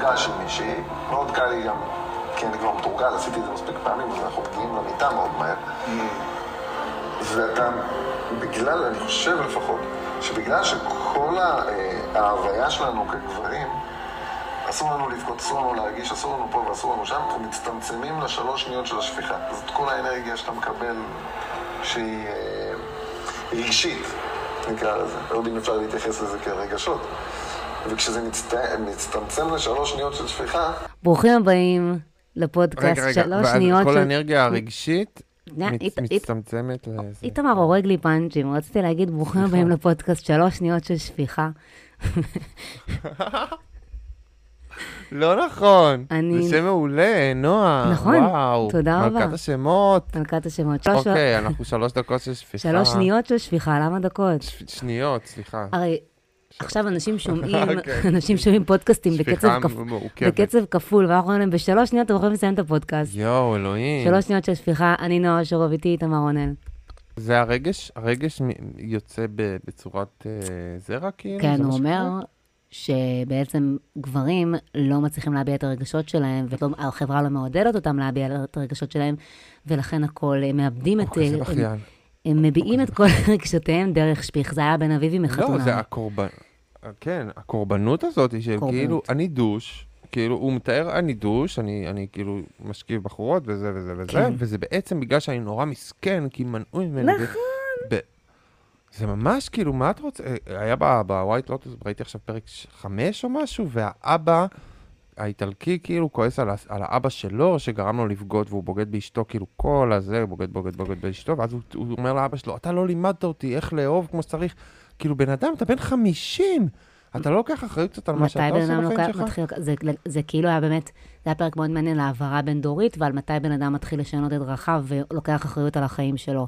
מפגש עם מישהי, מאוד קל לי גם, כי אני כבר מתורגל, עשיתי את זה מספיק פעמים, אז אנחנו מגיעים למיטה מאוד מהר. ואתה, בגלל, אני חושב לפחות, שבגלל שכל אה, ההוויה שלנו כגברים, אסור לנו לבכות, אסור לנו להרגיש, אסור לנו פה ואסור לנו שם, אנחנו מצטמצמים לשלוש שניות של השפיכה. זאת כל האנרגיה שאתה מקבל, שהיא אה, רגשית, נקרא לזה. לא יודע אם אפשר להתייחס לזה כרגשות. וכשזה מצט... מצטמצם לשלוש שניות של שפיכה, ברוכים הבאים לפודקאסט רגע, רגע, שלוש שניות כל של... האנרגיה הרגשית נה, מצ- אית- אית- מצטמצמת לזה. איתמר הורג לי פאנצ'ים, רציתי להגיד ברוכים הבאים לפודקאסט שלוש שניות של שפיכה. לא נכון. אני- זה שם מעולה, נועה. נכון, וואו. תודה רבה. מלכת השמות. מלכת השמות. אוקיי, אנחנו שלוש דקות של שפיכה. שלוש שניות של שפיכה, למה דקות? ש- שניות, סליחה. הרי עכשיו אנשים שומעים, אוקיי. אנשים שומעים פודקאסטים בקצב. בקצב כפול, ואנחנו אומרים להם, בשלוש שניות אתם יכולים לסיים את הפודקאסט. יואו, אלוהים. שלוש שניות של שפיכה, אני נועה שרוב איתי, איתמר רונל. זה הרגש, הרגש יוצא בצורת אה, זרע, כאילו? כן, הוא אומר? שבעצם גברים לא מצליחים להביע את הרגשות שלהם, והחברה לא מעודדת אותם להביע את הרגשות שלהם, ולכן הכל, הם מאבדים את... אוקיי, הם-. הם מביעים את כל רגשותיהם דרך שפיך. זה היה בן אביבי לא, מחתונה. זה הקורבן... כן, הקורבנות הזאת היא של קורבנות. כאילו, אני דוש, כאילו, הוא מתאר, אני דוש, אני, אני כאילו משכיב בחורות וזה וזה וזה, כן. וזה בעצם בגלל שאני נורא מסכן, כי מנעו ממני. נכון. ב- זה ממש כאילו, מה את רוצה? אה, היה בווייט לוטוס, ראיתי עכשיו פרק חמש או משהו, והאבא האיטלקי כאילו כועס על, על האבא שלו, שגרם לו לבגוד, והוא בוגד באשתו, כאילו כל הזה, בוגד, בוגד, בוגד באשתו, ואז הוא, הוא אומר לאבא שלו, אתה לא לימדת אותי איך לאהוב כמו שצריך. כאילו, בן אדם, אתה בן 50, אתה לא לוקח אחריות קצת על מה שאתה עושה בחיים שלך? מתחיל, זה, זה כאילו היה באמת, זה היה פרק מאוד מעניין להעברה בין-דורית, ועל מתי בן אדם מתחיל לשנות את דרכיו ולוקח אחריות על החיים שלו.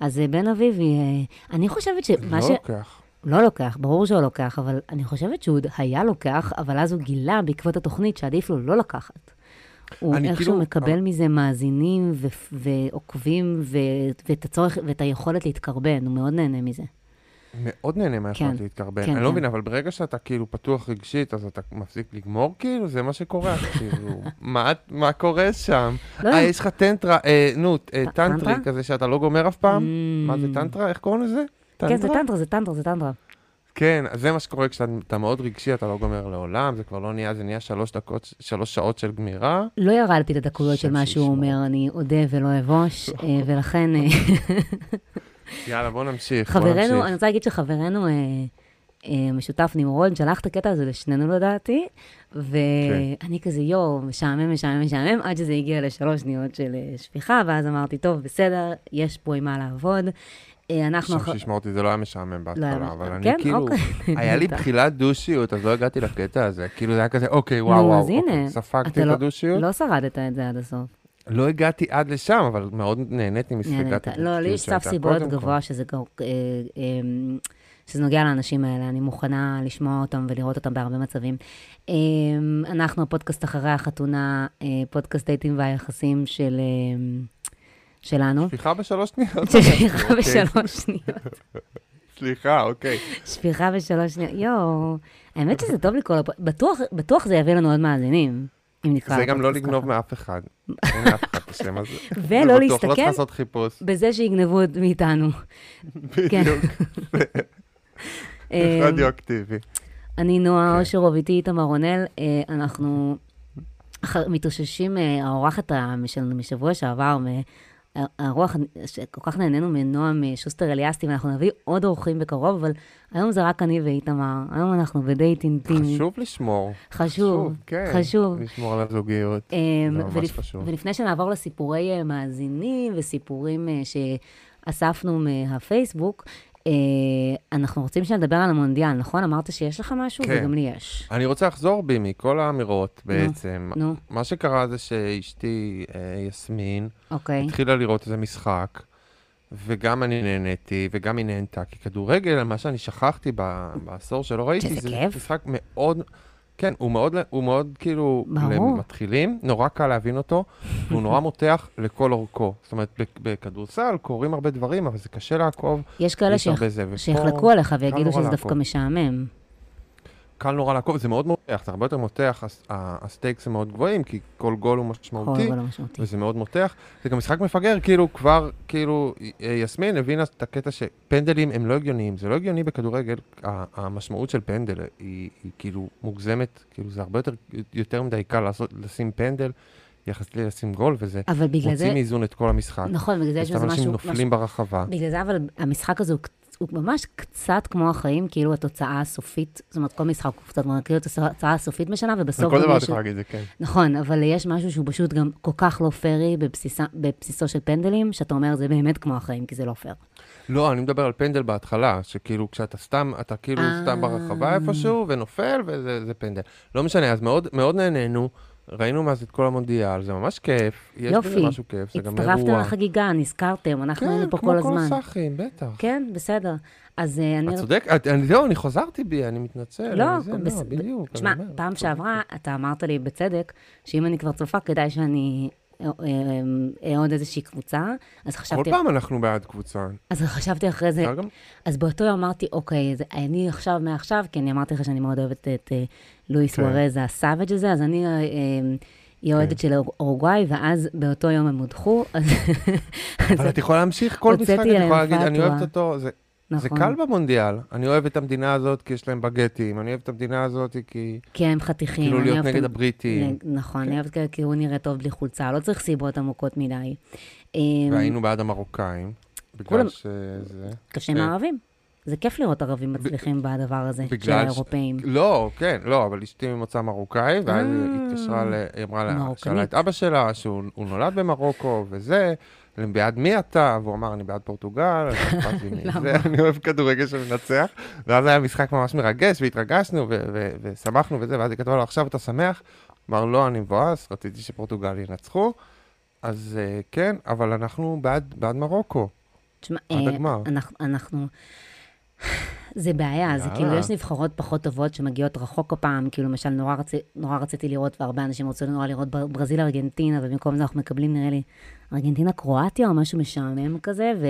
אז אה, בן אביבי, אה, אני חושבת שמה לא ש... לוקח. לא לוקח, ברור שהוא לוקח, אבל אני חושבת שהוא היה לוקח, אבל אז הוא גילה בעקבות התוכנית שעדיף לו לא לקחת. הוא איכשהו כאילו- מקבל מזה מאזינים ו- ועוקבים ו- ואת הצורך ואת היכולת להתקרבן, הוא מאוד נהנה מזה. מאוד נהנה מהיכולת כן, להתקרבן. כן, אני לא כן. מבין, אבל ברגע שאתה כאילו פתוח רגשית, אז אתה מפסיק לגמור כאילו? זה מה שקורה, כאילו. מה- מה קורה שם? לא, אה, יש לך טנטרה, אה, נו, אה, טנטרי? כזה שאתה לא גומר אף פעם? Mm. מה זה טנטרה? איך קוראים לזה? כן, זה טנטרה, זה טנטרה, זה טנטרה. כן, אז זה מה שקורה כשאתה מאוד רגשי, אתה לא גומר לעולם, זה כבר לא נהיה, זה נהיה שלוש דקות, שלוש שעות של גמירה. לא ירדתי את הדקויות של מה שהוא. אומר, אני אודה ולא אבוש, אה, ולכן אה, יאללה, בוא נמשיך. חברנו. אני רוצה להגיד שחברנו אה, אה, משותף נמרוד, שלח את הקטע הזה לשנינו לדעתי, ואני כזה, יואו, משעמם, משעמם, משעמם, עד שזה הגיע לשלוש שניות של אה, שפיכה, ואז אמרתי, טוב, בסדר, יש פה עם מה לעבוד. אנחנו... עכשיו שישמע אותי, זה לא היה משעמם לא היה בהתחלה, אבל משעמם. אני כן? כאילו, אוקיי. היה לי בטח. תחילת דושיות, אז לא הגעתי לקטע הזה. כאילו זה היה כזה, אוקיי, וואו, וואו, אוקיי, ספגתי את לא- הדושיות. לא שרדת את זה עד הסוף. לא הגעתי עד לשם, אבל מאוד נהניתי נהנית. מספיגת לא, לי יש סף סיבולת גבוה שזה אה, אה, שזה נוגע לאנשים האלה, אני מוכנה לשמוע אותם ולראות אותם בהרבה מצבים. אה, אנחנו הפודקאסט אחרי החתונה, פודקאסט דייטים והיחסים של... שלנו. סליחה בשלוש שניות. שפיכה אוקיי. בשלוש שניות. סליחה, אוקיי. שפיכה בשלוש שניות. יואו, האמת שזה טוב לקרוא, בטוח, זה יביא לנו עוד מאזינים, אם נקרא זה גם לא לגנוב. מאף אחד. אין לאף אחד השם הזה. ולא זה בטוח, לא צריך לעשות חיפוש. בזה שיגנבו מאיתנו. כן. בדיוק, אה, רדיואקטיבי. אני נועה כן. אושרוב, איתי איתמר רונל. אה, אנחנו מתאוששים, אה, האורחת שלנו משבוע שעבר, הרוח, שכל כך נהנינו מנועם שוסטר אליאסטי, ואנחנו נביא עוד אורחים בקרוב, אבל היום זה רק אני ואיתמר. היום אנחנו בדייט אינטימי. חשוב לשמור. חשוב, כן. חשוב. לשמור על הזוגיות. אה, זה ממש ולפ- חשוב. ולפני שנעבור לסיפורי אה, מאזינים וסיפורים אה, שאספנו מהפייסבוק, אנחנו רוצים שנדבר על המונדיאל, נכון? אמרת שיש לך משהו? כן. וגם לי יש. אני רוצה לחזור בי מכל האמירות בעצם. נו, מה שקרה זה שאשתי, אה, יסמין, אוקיי. התחילה לראות איזה משחק, וגם אני נהניתי, וגם היא נהנתה, כי כדורגל, מה שאני שכחתי בעשור שלא ראיתי, זה כיף. משחק מאוד, כן, הוא מאוד, הוא מאוד כאילו, ברור. למתחילים, נורא קל להבין אותו, והוא נורא מותח לכל אורכו. זאת אומרת, בכ- בכדורסל קורים הרבה דברים, אבל זה קשה לעקוב, יש כאלה שיח- שיחלקו עליך ויגידו שזה. דווקא משעמם. קל נורא לעקוב, זה מאוד מותח, זה הרבה יותר מותח, ה stakes הם מאוד גבוהים, כי כל גול הוא משמעותי. וזה מאוד מותח. זה גם משחק מפגר, כאילו, כבר, כאילו, יסמין הבינה את הקטע שפנדלים הם לא הגיוניים. זה לא הגיוני בכדורגל, המשמעות של פנדל היא, היא כאילו מוגזמת, כאילו, זה הרבה יותר, יותר מדי קל לעשות, לשים פנדל, יחסית לשים גול, וזה מוציא מאיזון את כל המשחק. נכון, בגלל זה יש בזה אנשים משהו... נופלים משהו- ברחבה. בגלל זה, אבל המשחק הזה הוא, הוא ממש קצת כמו החיים, כאילו התוצאה הסופית, זאת אומרת, כל משחק הוא קצת כמו, כאילו התוצאה הסופית משנה, ובסוף כל דבר. אתה יכול להגיד זה, כן. נכון, אבל יש משהו שהוא פשוט גם כל כך לא פיירי בבסיסה, בבסיסו של פנדלים, שאתה אומר, זה באמת כמו החיים, כי זה לא פייר. לא, אני מדבר על פנדל בהתחלה, שכאילו כשאתה סתם, אתה כאילו אה. סתם ברחבה איפשהו ונופל וזה זה פנדל. לא משנה, אז מאוד, מאוד נהנינו, ראינו מה זה את כל המונדיאל, זה ממש כיף, יופי. הצטרפתם. לחגיגה, נזכרתם, אנחנו כן, היינו פה כל כמו הזמן. כל סאחים, בטח. כן, בסדר. אז אה, אני... את צודק, את- אני- זהו, אני חזרתי בי, אני מתנצל. לא, זה, בס- לא, בדיוק. תשמע, פעם שעברה, אתה אמרת לי בצדק, שאם אני כבר צופה, כדאי שאני אה, אה, אעוד איזושהי קבוצה. אז צודק. כל חשבתי, פעם אנחנו בעד קבוצה. אז חשבתי אחרי זה, גם? אז באותו יום אמרתי, אוקיי, זה, אני עכשיו, מעכשיו, כי אני אמרתי לך שאני מאוד אוהבת את אה, לואיס כן. וורז, הסאביג' הזה, אז אני אה, אה, היא אוהדת של אור- אורוגוואי, ואז באותו יום הם הודחו, אז... אבל את יכולה להמשיך כל משחק, את יכולה להגיד, אני. אוהבת אותו, זה- זה נכון. קל במונדיאל. אני אוהב את המדינה הזאת כי יש להם בגטים, אני אוהב את המדינה הזאת כי... כי הם חתיכים. כאילו להיות נגד הבריטים. נכון, כן. אני אוהבת כי הוא נראה טוב בלי חולצה, לא צריך סיבות עמוקות מדי. אה, והיינו בעד המרוקאים, כולם- בגלל שזה... כשהם כן. ערבים. זה כיף לראות ערבים מצליחים בדבר הזה, של בגלל ש- האירופאים. לא, כן, לא, אבל אשתי ממוצא מרוקאי, ואז היא אה, התקשרה, היא אמרה לה. שאלה את אבא שלה, שהוא הוא נולד במרוקו, וזה, בעד מי אתה? והוא אמר, אני בעד פורטוגל, אני אוהב כדורגל שמנצח. ואז היה משחק ממש מרגש, והתרגשנו, ושמחנו וזה, ואז היא כתבה לו, עכשיו אתה שמח? אמר, לא, אני מבואס, רציתי שפורטוגל ינצחו. אז אה, כן, אבל אנחנו בעד מרוקו. תשמע, אה, אנחנו... זה בעיה, זה. כאילו, יש נבחרות פחות טובות שמגיעות רחוק הפעם, כאילו, למשל, נורא, רצי, נורא רציתי לראות, והרבה אנשים רצו נורא לראות בר- ברזיל ארגנטינה, ובמקום זה אנחנו מקבלים, נראה לי, ארגנטינה קרואטיה או משהו משעמם כזה, ו,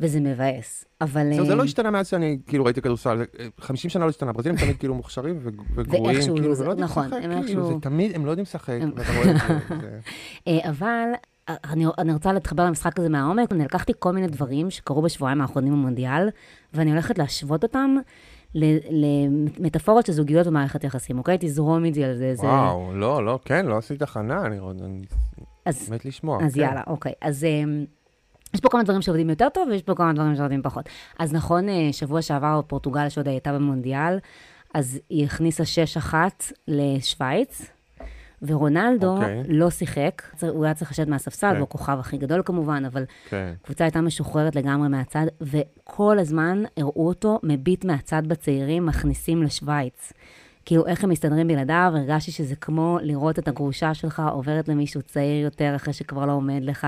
וזה מבאס. אבל... זהו, זה אה, לא השתנה מאז שאני כאילו ראיתי כדורסל, זה, אה, 50 שנה לא השתנה, ברזילים תמיד כאילו מוכשרים וגרועים, כאילו, זה- ולא יודעים נכון, לשחק, כאילו, זה תמיד, הם לא יודעים לשחק, ואתה רואה את זה, אה, אבל אני, אני רוצה להתחבר למשחק הזה מהעומק, אני לקחתי כל מיני דברים שקרו בשבועיים האחרונים במונדיאל, ואני הולכת להשוות אותם למטאפורות של זוגיות ומערכת יחסים, אוקיי? תזרום איתי על זה. זה... וואו, לא, לא, כן, לא עשית הכנה, אני עוד- אני אז, מת לשמוע. אז כן. יאללה, אוקיי. אז אה, יש פה כמה דברים שעובדים יותר טוב, ויש פה כמה דברים שעובדים פחות. אז נכון, אה, שבוע שעבר פורטוגל, שעוד הייתה במונדיאל, אז היא הכניסה 6-1 לשוויץ. ורונלדו אוקיי. לא שיחק, הוא היה צריך לשבת מהספסל, כן. הוא הכוכב הכי גדול כמובן, אבל כן. הקבוצה הייתה משוחררת לגמרי מהצד, וכל הזמן הראו אותו מביט מהצד בצעירים, מכניסים לשוויץ. כאילו, איך הם מסתדרים בלעדיו, הרגשתי שזה כמו לראות את הגרושה שלך עוברת למישהו צעיר יותר אחרי שכבר לא עומד לך,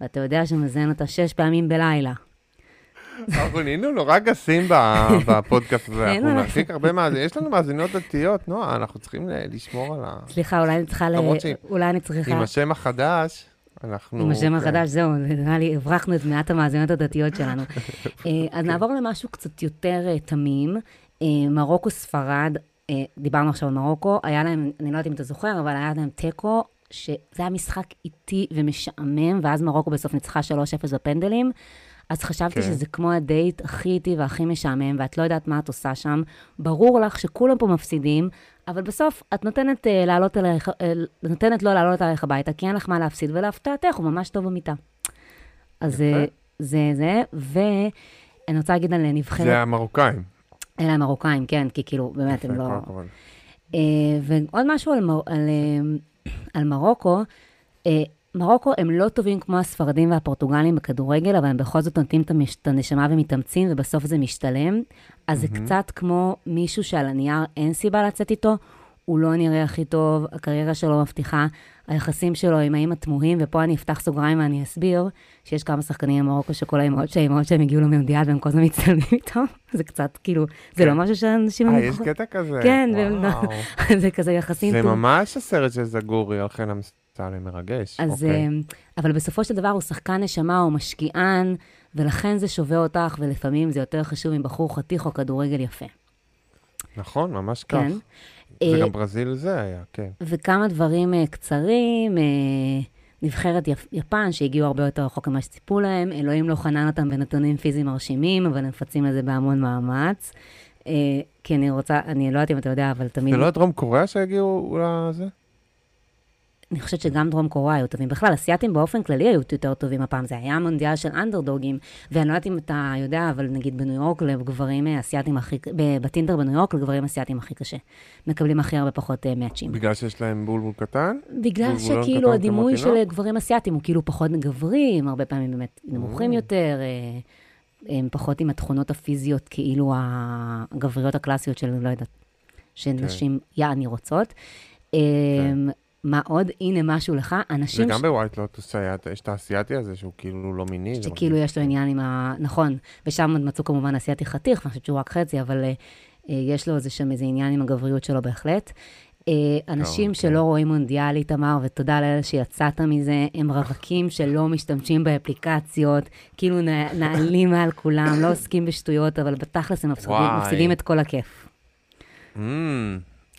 ואתה יודע שמזיין אותה שש פעמים בלילה. אנחנו נהיינו נורא גסים בפודקאסט הזה, אנחנו נעסיק הרבה מאזינים, יש לנו מאזינות דתיות, נועה, אנחנו צריכים ל- לשמור על ה... סליחה, אולי אני צריכה ל... אולי אני צריכה... עם השם החדש, אנחנו... עם השם כן. החדש, זהו, נראה לי, הברחנו את מעט המאזינות הדתיות שלנו. אה, אז נעבור למשהו קצת יותר אה, תמים. אה, מרוקו ספרד, אה, דיברנו עכשיו על מרוקו, היה להם, אני לא יודעת אם אתה זוכר, אבל היה להם תיקו, שזה היה משחק איטי ומשעמם, ואז מרוקו בסוף ניצחה 3-0 בפנדלים. אז חשבתי כן. שזה כמו הדייט הכי איטי והכי משעמם, ואת לא יודעת מה את עושה שם. ברור לך שכולם פה מפסידים, אבל בסוף את נותנת, אה, לעלות עליך, אה, נותנת לו לעלות עליך הביתה, כי אין לך מה להפסיד, ולהפתעתך, הוא ממש טוב במיטה. אז יפה. אה, זה זה, ואני רוצה להגיד על נבחרת, זה המרוקאים. אלה המרוקאים, כן, כי כאילו, באמת, הם לא... אה, ועוד משהו על, מר, על, על מרוקו, אה, מרוקו הם לא טובים כמו הספרדים והפורטוגלים בכדורגל, אבל הם בכל זאת נותנים את הנשמה ומתאמצים, ובסוף זה משתלם. אז זה קצת כמו מישהו שעל הנייר אין סיבה לצאת איתו, הוא לא נראה הכי טוב, הקריירה שלו מבטיחה, היחסים שלו עם האמא תמוהים, ופה אני אפתח סוגריים ואני אסביר שיש כמה שחקנים במרוקו שכל האמהות שהאמהות שלהם הגיעו למונדיאל והם כל הזמן מצטלמים איתו, זה קצת כאילו, זה כן. לא משהו שאנשים... אה, יש קטע כזה? כן. זה כזה יחסים זה. ממש הסרט של זגורי על חן אמסלם, מרגש. אז, אוקיי. okay. אבל בסופו של דבר הוא שחקן נשמה, הוא משקיען, ולכן זה שווה אותך, ולפעמים זה יותר חשוב מבחור חתיך או כדורגל יפה. נכון, ממש כך. כן. וגם אה, ברזיל זה היה, כן. וכמה דברים אה, קצרים, אה, נבחרת יפ, יפן שהגיעו הרבה יותר רחוק ממה שציפו להם, אלוהים לא חנן אותם בנתונים פיזיים מרשימים, אבל הם מפצים לזה בהמון מאמץ. אה, כי אני רוצה, אני לא יודעת אם אתה יודע, אבל תמיד... זה לא דרום קוריאה שהגיעו לזה? אני חושבת שגם דרום קוריאה היו טובים. בכלל, אסיאתים באופן כללי היו יותר טובים הפעם. זה היה מונדיאל של אנדרדוגים, ואני לא יודעת אם אתה יודע, אבל נגיד בניו יורק, לגברים אה, אסיאתים הכי... בטינדר בניו יורק, לגברים אסיאתים הכי קשה. מקבלים הכי הרבה פחות uh, מאצ'ים. בגלל שיש להם בולבול קטן? בגלל בולבולון שכאילו הדימוי של? גברים אסיאתים הוא כאילו פחות גברים, הרבה פעמים באמת נמוכים Mm. יותר, אה, הם פחות עם התכונות הפיזיות, כאילו הגבריות הקלאסיות של, לא יודעת, שנשים יעני רוצות. אה, מה עוד? הנה משהו לך, אנשים וגם בווייט לוטוס היה, יש את האסייתי הזה שהוא כאילו לא מיני. שכאילו. יש לו עניין עם ה... נכון, ושם עוד מצאו כמובן אסיאתי חתיך, ואני חושבת שהוא רק חצי, אבל אה, יש לו איזה שם איזה עניין עם הגבריות שלו בהחלט. אה, אנשים כן. שלא רואים מונדיאל, איתמר, ותודה לאלה שיצאת מזה, הם רווקים שלא משתמשים באפליקציות, כאילו נעלים מעל כולם, לא עוסקים בשטויות, אבל בתכלס הם. מפסידים את כל הכיף. Mm,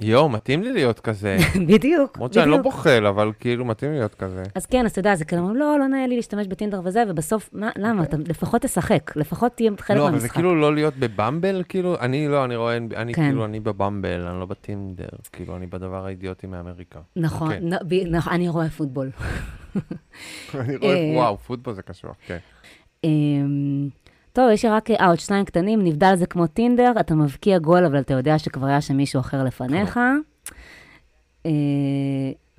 יואו, מתאים לי להיות כזה. בדיוק, למרות שאני לא. בוחל, אבל כאילו מתאים לי להיות כזה. אז כן, אז אתה יודע, זה כאילו, לא, לא נאה לי להשתמש בטינדר וזה, ובסוף, מה, למה? אתה לפחות תשחק, לפחות תהיה חלק לא, אבל זה מהמשחק. כאילו לא להיות בבמבל, כאילו, אני לא, אני רואה, אני כן. כאילו, אני בבמבל, אני לא בטינדר, כאילו, אני בדבר האידיוטי מאמריקה. נכון, כן. אני רואה פוטבול. אני רואה, אה, וואו, פוטבול זה קשוח, כן. טוב, יש לי רק, אה, עוד שניים קטנים, נבדל זה כמו טינדר, אתה מבקיע גול, אבל אתה יודע שכבר היה שם מישהו אחר לפניך. אה,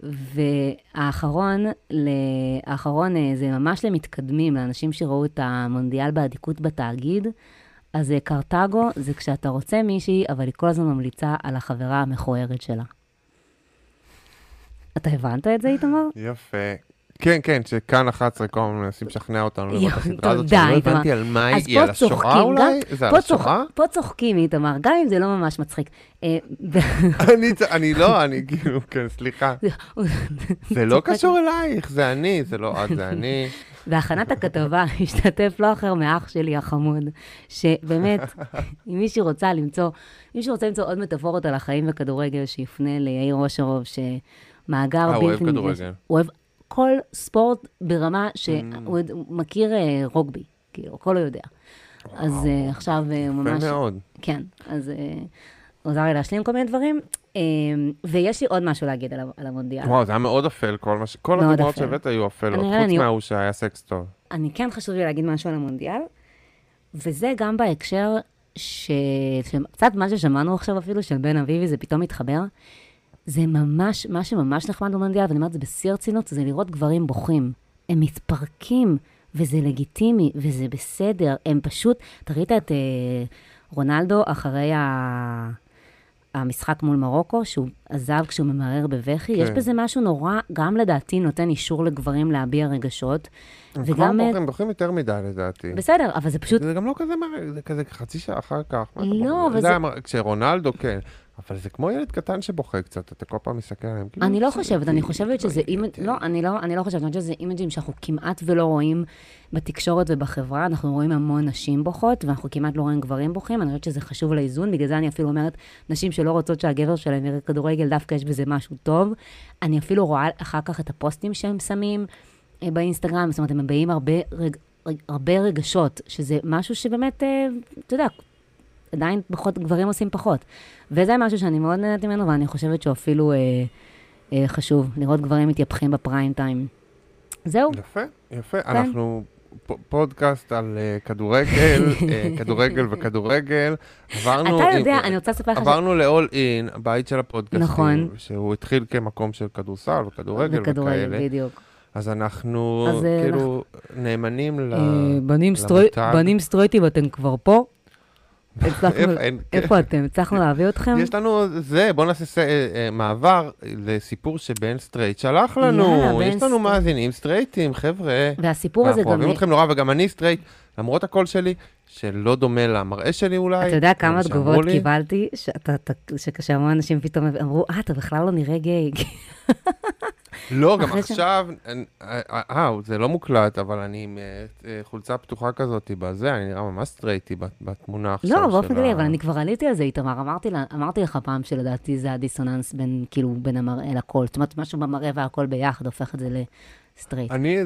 והאחרון, האחרון אה, זה ממש למתקדמים, לאנשים שראו את המונדיאל באדיקות בתאגיד. אז אה, קרתגו זה כשאתה רוצה מישהי, אבל היא כל הזמן ממליצה על החברה המכוערת שלה. אתה הבנת את זה, איתמר? יפה. כן, כן, שכאן 11 כל הזמן מנסים לשכנע אותנו לראות את הסדרה הזאת, שלא. הבנתי על מה היא, היא על השואה אולי? זה על השואה? פה צוחקים, איתמר, גם אם זה לא ממש מצחיק. אה, אני, לא, אני כאילו, כן, סליחה. זה לא. קשור אלייך, זה אני, זה לא את, זה אני. בהכנת הכתבה השתתף לא אחר מאח שלי החמוד, שבאמת, אם מישהי רוצה למצוא, מישהו רוצה למצוא עוד מטאפורות על החיים וכדורגל, שיפנה ליאיר אושרוב, שמאגר אה, הוא אוהב בלתי נדרש. כדורגל. הוא אוהב כל ספורט ברמה שהוא Mm. מכיר אה, רוגבי, כאילו, הכל הוא יודע. אז אה, עכשיו הוא ממש... יפה מאוד. כן, אז הוא עזר לי להשלים כל מיני דברים. אה, ויש לי עוד משהו להגיד על על המונדיאל. וואו, זה היה מאוד אפל, כל מה ש... כל הדוגמאות. שהבאת היו אפלות, חוץ אני- מההוא שהיה סקס טוב. אני כן חשוב לי להגיד משהו על המונדיאל, וזה גם בהקשר ש... שקצת מה ששמענו עכשיו אפילו של בן אביבי, זה פתאום מתחבר. זה ממש, מה שממש נחמד במונדיאל, ואני אומרת את זה בשיא הרצינות, זה לראות גברים בוכים. הם מתפרקים, וזה לגיטימי, וזה בסדר. הם פשוט, אתה ראית את אה, רונלדו אחרי ה... המשחק מול מרוקו, שהוא עזב כשהוא ממרר בבכי, יש כן. בזה משהו נורא, גם לדעתי נותן אישור לגברים להביע רגשות, הם כבר וגם... בוכים, יותר מדי לדעתי. בסדר, אבל זה פשוט... זה גם לא כזה מהר, זה כזה חצי שעה אחר כך. לא? אבל זה כשרונלדו, כן. אבל זה כמו ילד קטן שבוכה קצת, אתה כל פעם מסתכל עליהם. כאילו, אני לא חושבת, אני כאילו, חושבת שזה כאילו, image... לא, אני לא, אני לא חושבת, אני חושבת שזה image ים שאנחנו כמעט ולא רואים בתקשורת ובחברה. אנחנו רואים המון נשים בוכות, ואנחנו כמעט לא רואים גברים בוכים. אני חושבת שזה חשוב לאיזון, בגלל זה אני אפילו אומרת, נשים שלא רוצות שהגבר שלהם יראה כדורגל, דווקא יש בזה משהו טוב. אני אפילו רואה אחר כך את הפוסטים שהם שמים אה, באינסטגרם, זאת אומרת, הם מביעים הרבה, רג, רג, הרבה רגשות, שזה משהו שבאמת, אה, אתה יודע, עדיין פחות, גברים עושים פחות. וזה משהו שאני מאוד נהנית ממנו, ואני חושבת שהוא אפילו אה, אה, חשוב, לראות גברים מתייפחים בפריים טיים. זהו, יפה, יפה. אנחנו פ- פודקאסט על אה, כדורגל, אה, כדורגל וכדורגל. עברנו... אתה עם- יודע, אני רוצה לספר לך ש... עברנו ל-all in, הבית של הפודקאסטים, נכון. שהוא התחיל כמקום של כדורסל וכדורגל וכאלה. בדיוק. אז אנחנו אז, אה, כאילו נאמנים ל... בנים. סטרוי- בנים סטרייטים, אתם כבר פה? הצלחנו- איפה- אתם? הצלחנו להביא אתכם? יש לנו זה, בוא נעשה ס- אה, אה, מעבר לסיפור שבן סטרייט שלח לנו. יש לנו. מאזינים סטרייטים, חבר'ה. והסיפור הזה אנחנו גם... אוהבים אתכם נורא, וגם אני סטרייט, למרות הקול שלי, שלא דומה למראה שלי אולי. אתה יודע כמה תגובות קיבלתי, שכשאמרו אנשים פתאום, אמרו, אה, אתה בכלל לא נראה גיי. לא, גם עכשיו, אה, אה, זה לא מוקלט, אבל אני עם אה, חולצה פתוחה כזאת בזה, אני נראה ממש סטרייטי בת- בתמונה עכשיו. לא, באופן של כללי, ה- אבל אני כבר עליתי על זה, איתמר. אמרתי לך פעם שלדעתי זה הדיסוננס בין, כאילו, בין המראה לקול. זאת אומרת, משהו במראה והקול ביחד הופך את זה לסטרייט. אני,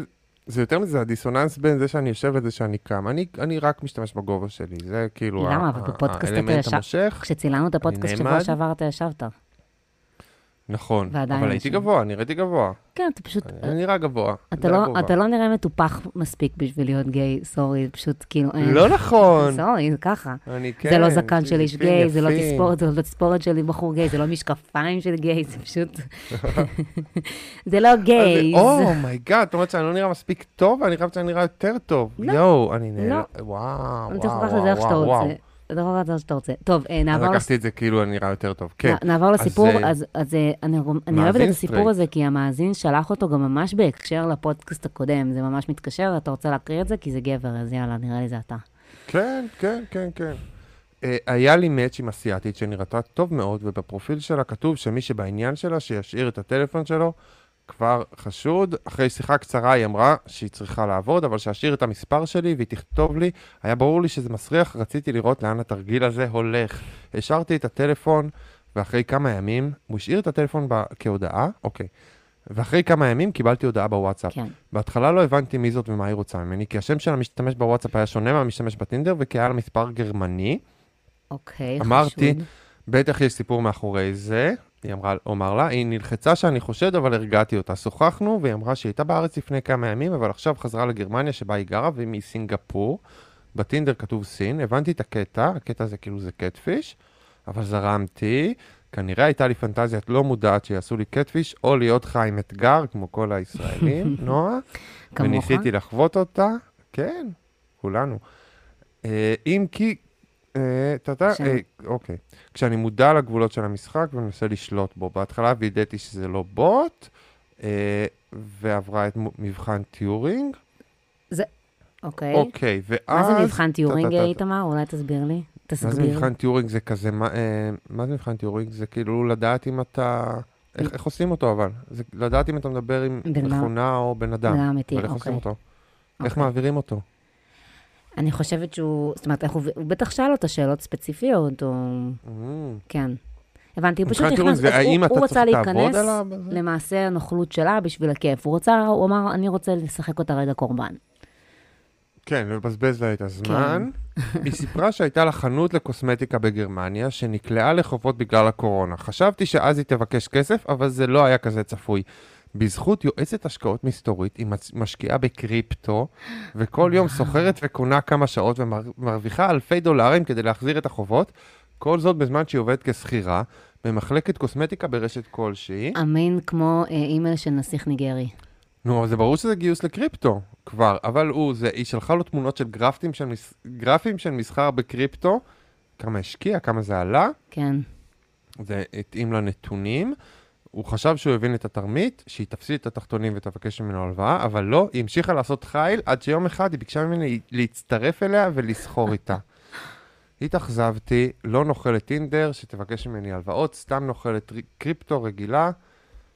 זה יותר מזה, הדיסוננס בין זה שאני יושב לזה שאני קם. אני, אני רק משתמש בגובה שלי, זה כאילו למה? ה- אבל ה- בפודקאסט אתה המושך. כשצילמנו את הפודקאסט שבוע. שעבר, אתה ישבת. נכון, אבל הייתי. גבוה, נראיתי גבוה. כן, אתה פשוט... אני נראה גבוה. אתה לא. אתה לא נראה מטופח מספיק בשביל להיות gay, sorry, פשוט כאילו... אין. לא נכון. sorry, זה ככה. אני כן. זה לא זקן יש של איש גיי, זה לא. תספורת, זה לא תספורת של בחור גיי, זה לא משקפיים של גיי, זה פשוט... זה לא gay. oh my god, את אומרת שאני לא נראה מספיק טוב, אני חושבת שאני נראה יותר טוב. לא. יואו, אני נראה... לא. וואו, וואו, וואו, וואו. רוצה. אתה יכול לקחת את זה איך שאתה רוצה. טוב, אה, אז נעבור לס- לקחתי את זה כאילו אני נראה יותר טוב. כן. נעבור לסיפור, אה, אז, אז אה, אני, אוהבת את הסיפור. הזה, כי המאזין שלח אותו גם ממש בהקשר לפודקאסט הקודם, זה ממש מתקשר, אתה רוצה להקריא את זה? כי זה גבר, אז יאללה, נראה לי זה אתה. כן, כן, כן, כן. היה לי מאץ' עם אסיאתית שנראתה טוב מאוד, ובפרופיל שלה כתוב שמי שבעניין שלה, שישאיר את הטלפון שלו, כבר חשוד. אחרי שיחה קצרה היא אמרה שהיא צריכה לעבוד, אבל שאשאיר את המספר שלי והיא תכתוב לי. היה ברור לי שזה מסריח, רציתי לראות לאן התרגיל הזה הולך. השארתי את הטלפון, ואחרי כמה ימים, הוא השאיר את הטלפון ב... כהודעה, אוקיי. ואחרי כמה ימים קיבלתי הודעה בוואטסאפ. כן. בהתחלה לא הבנתי מי זאת ומה היא רוצה ממני, כי השם של המשתמש בוואטסאפ היה שונה מהמשתמש בטינדר, וכי היה לה מספר גרמני. אוקיי, אמרתי, חשוד. בטח יש סיפור מאחורי זה, היא אמרה, הוא אמר לה, היא נלחצה שאני חושד, אבל הרגעתי אותה. שוחחנו, והיא אמרה שהיא הייתה בארץ לפני כמה ימים, אבל עכשיו חזרה לגרמניה שבה היא גרה, והיא מסינגפור. בטינדר כתוב סין, הבנתי את הקטע, הקטע הזה כאילו זה קטפיש, אבל זרמתי. כנראה הייתה לי פנטזיית לא מודעת שיעשו לי קטפיש, או להיות חי עם אתגר, כמו כל הישראלים, נועה. כמוך? וניסיתי לחוות אותה, כן, כולנו. אה, אם כי, אתה אה, אוקיי. כשאני מודע לגבולות של המשחק ומנסה לשלוט בו. בהתחלה וידאתי שזה לא בוט, אה, ועברה את מבחן טיורינג. אוקיי. אוקיי, ואז... מה זה מבחן טיורינג. איתמר? אולי תסביר לי. מה זה תסביר. מבחן טיורינג? זה כזה, מה, אה, מה זה מבחן טיורינג? זה כאילו לדעת אם אתה... איך, איך עושים אותו אבל? זה לדעת אם אתה מדבר עם. מכונה או בן אדם. בן אדם אמיתי, אבל איך עושים אוקיי. אותו? איך אוקיי. מעבירים אותו? אני חושבת שהוא, זאת אומרת, הוא הוא בטח שאל אותה שאלות ספציפיות, או... Mm. כן. הבנתי, הוא פשוט נכנס, זה אז הוא- הוא רצה לעבוד להיכנס עליו? למעשה הנוכלות שלה בשביל הכיף. הוא רצה, הוא אמר, אני רוצה לשחק אותה רגע קורבן. כן, לבזבז לה את הזמן. היא סיפרה שהייתה לה חנות לקוסמטיקה בגרמניה, שנקלעה לחובות בגלל הקורונה. חשבתי שאז היא תבקש כסף, אבל זה לא היה כזה צפוי. בזכות יועצת השקעות מסתורית, היא משקיעה בקריפטו, וכל יום סוחרת וקונה כמה שעות ומרוויחה אלפי דולרים כדי להחזיר את החובות. כל זאת בזמן שהיא עובדת כשכירה, במחלקת קוסמטיקה ברשת כלשהי. אמין כמו אה, אימייל של נסיך ניגרי. נו, זה ברור שזה גיוס לקריפטו כבר, אבל הוא, זה, היא שלחה לו תמונות של גרפים של, מס, גרפים של מסחר בקריפטו, כמה השקיע, כמה זה עלה, כן. זה התאים לנתונים. הוא חשב שהוא הבין את התרמית, שהיא תפסיד את התחתונים ותבקש ממנו הלוואה, אבל לא, היא המשיכה לעשות חייל עד שיום אחד היא ביקשה ממני להצטרף אליה ולסחור איתה. התאכזבתי, לא נוכלת טינדר, שתבקש ממני הלוואות, סתם נוכלת קריפטו רגילה,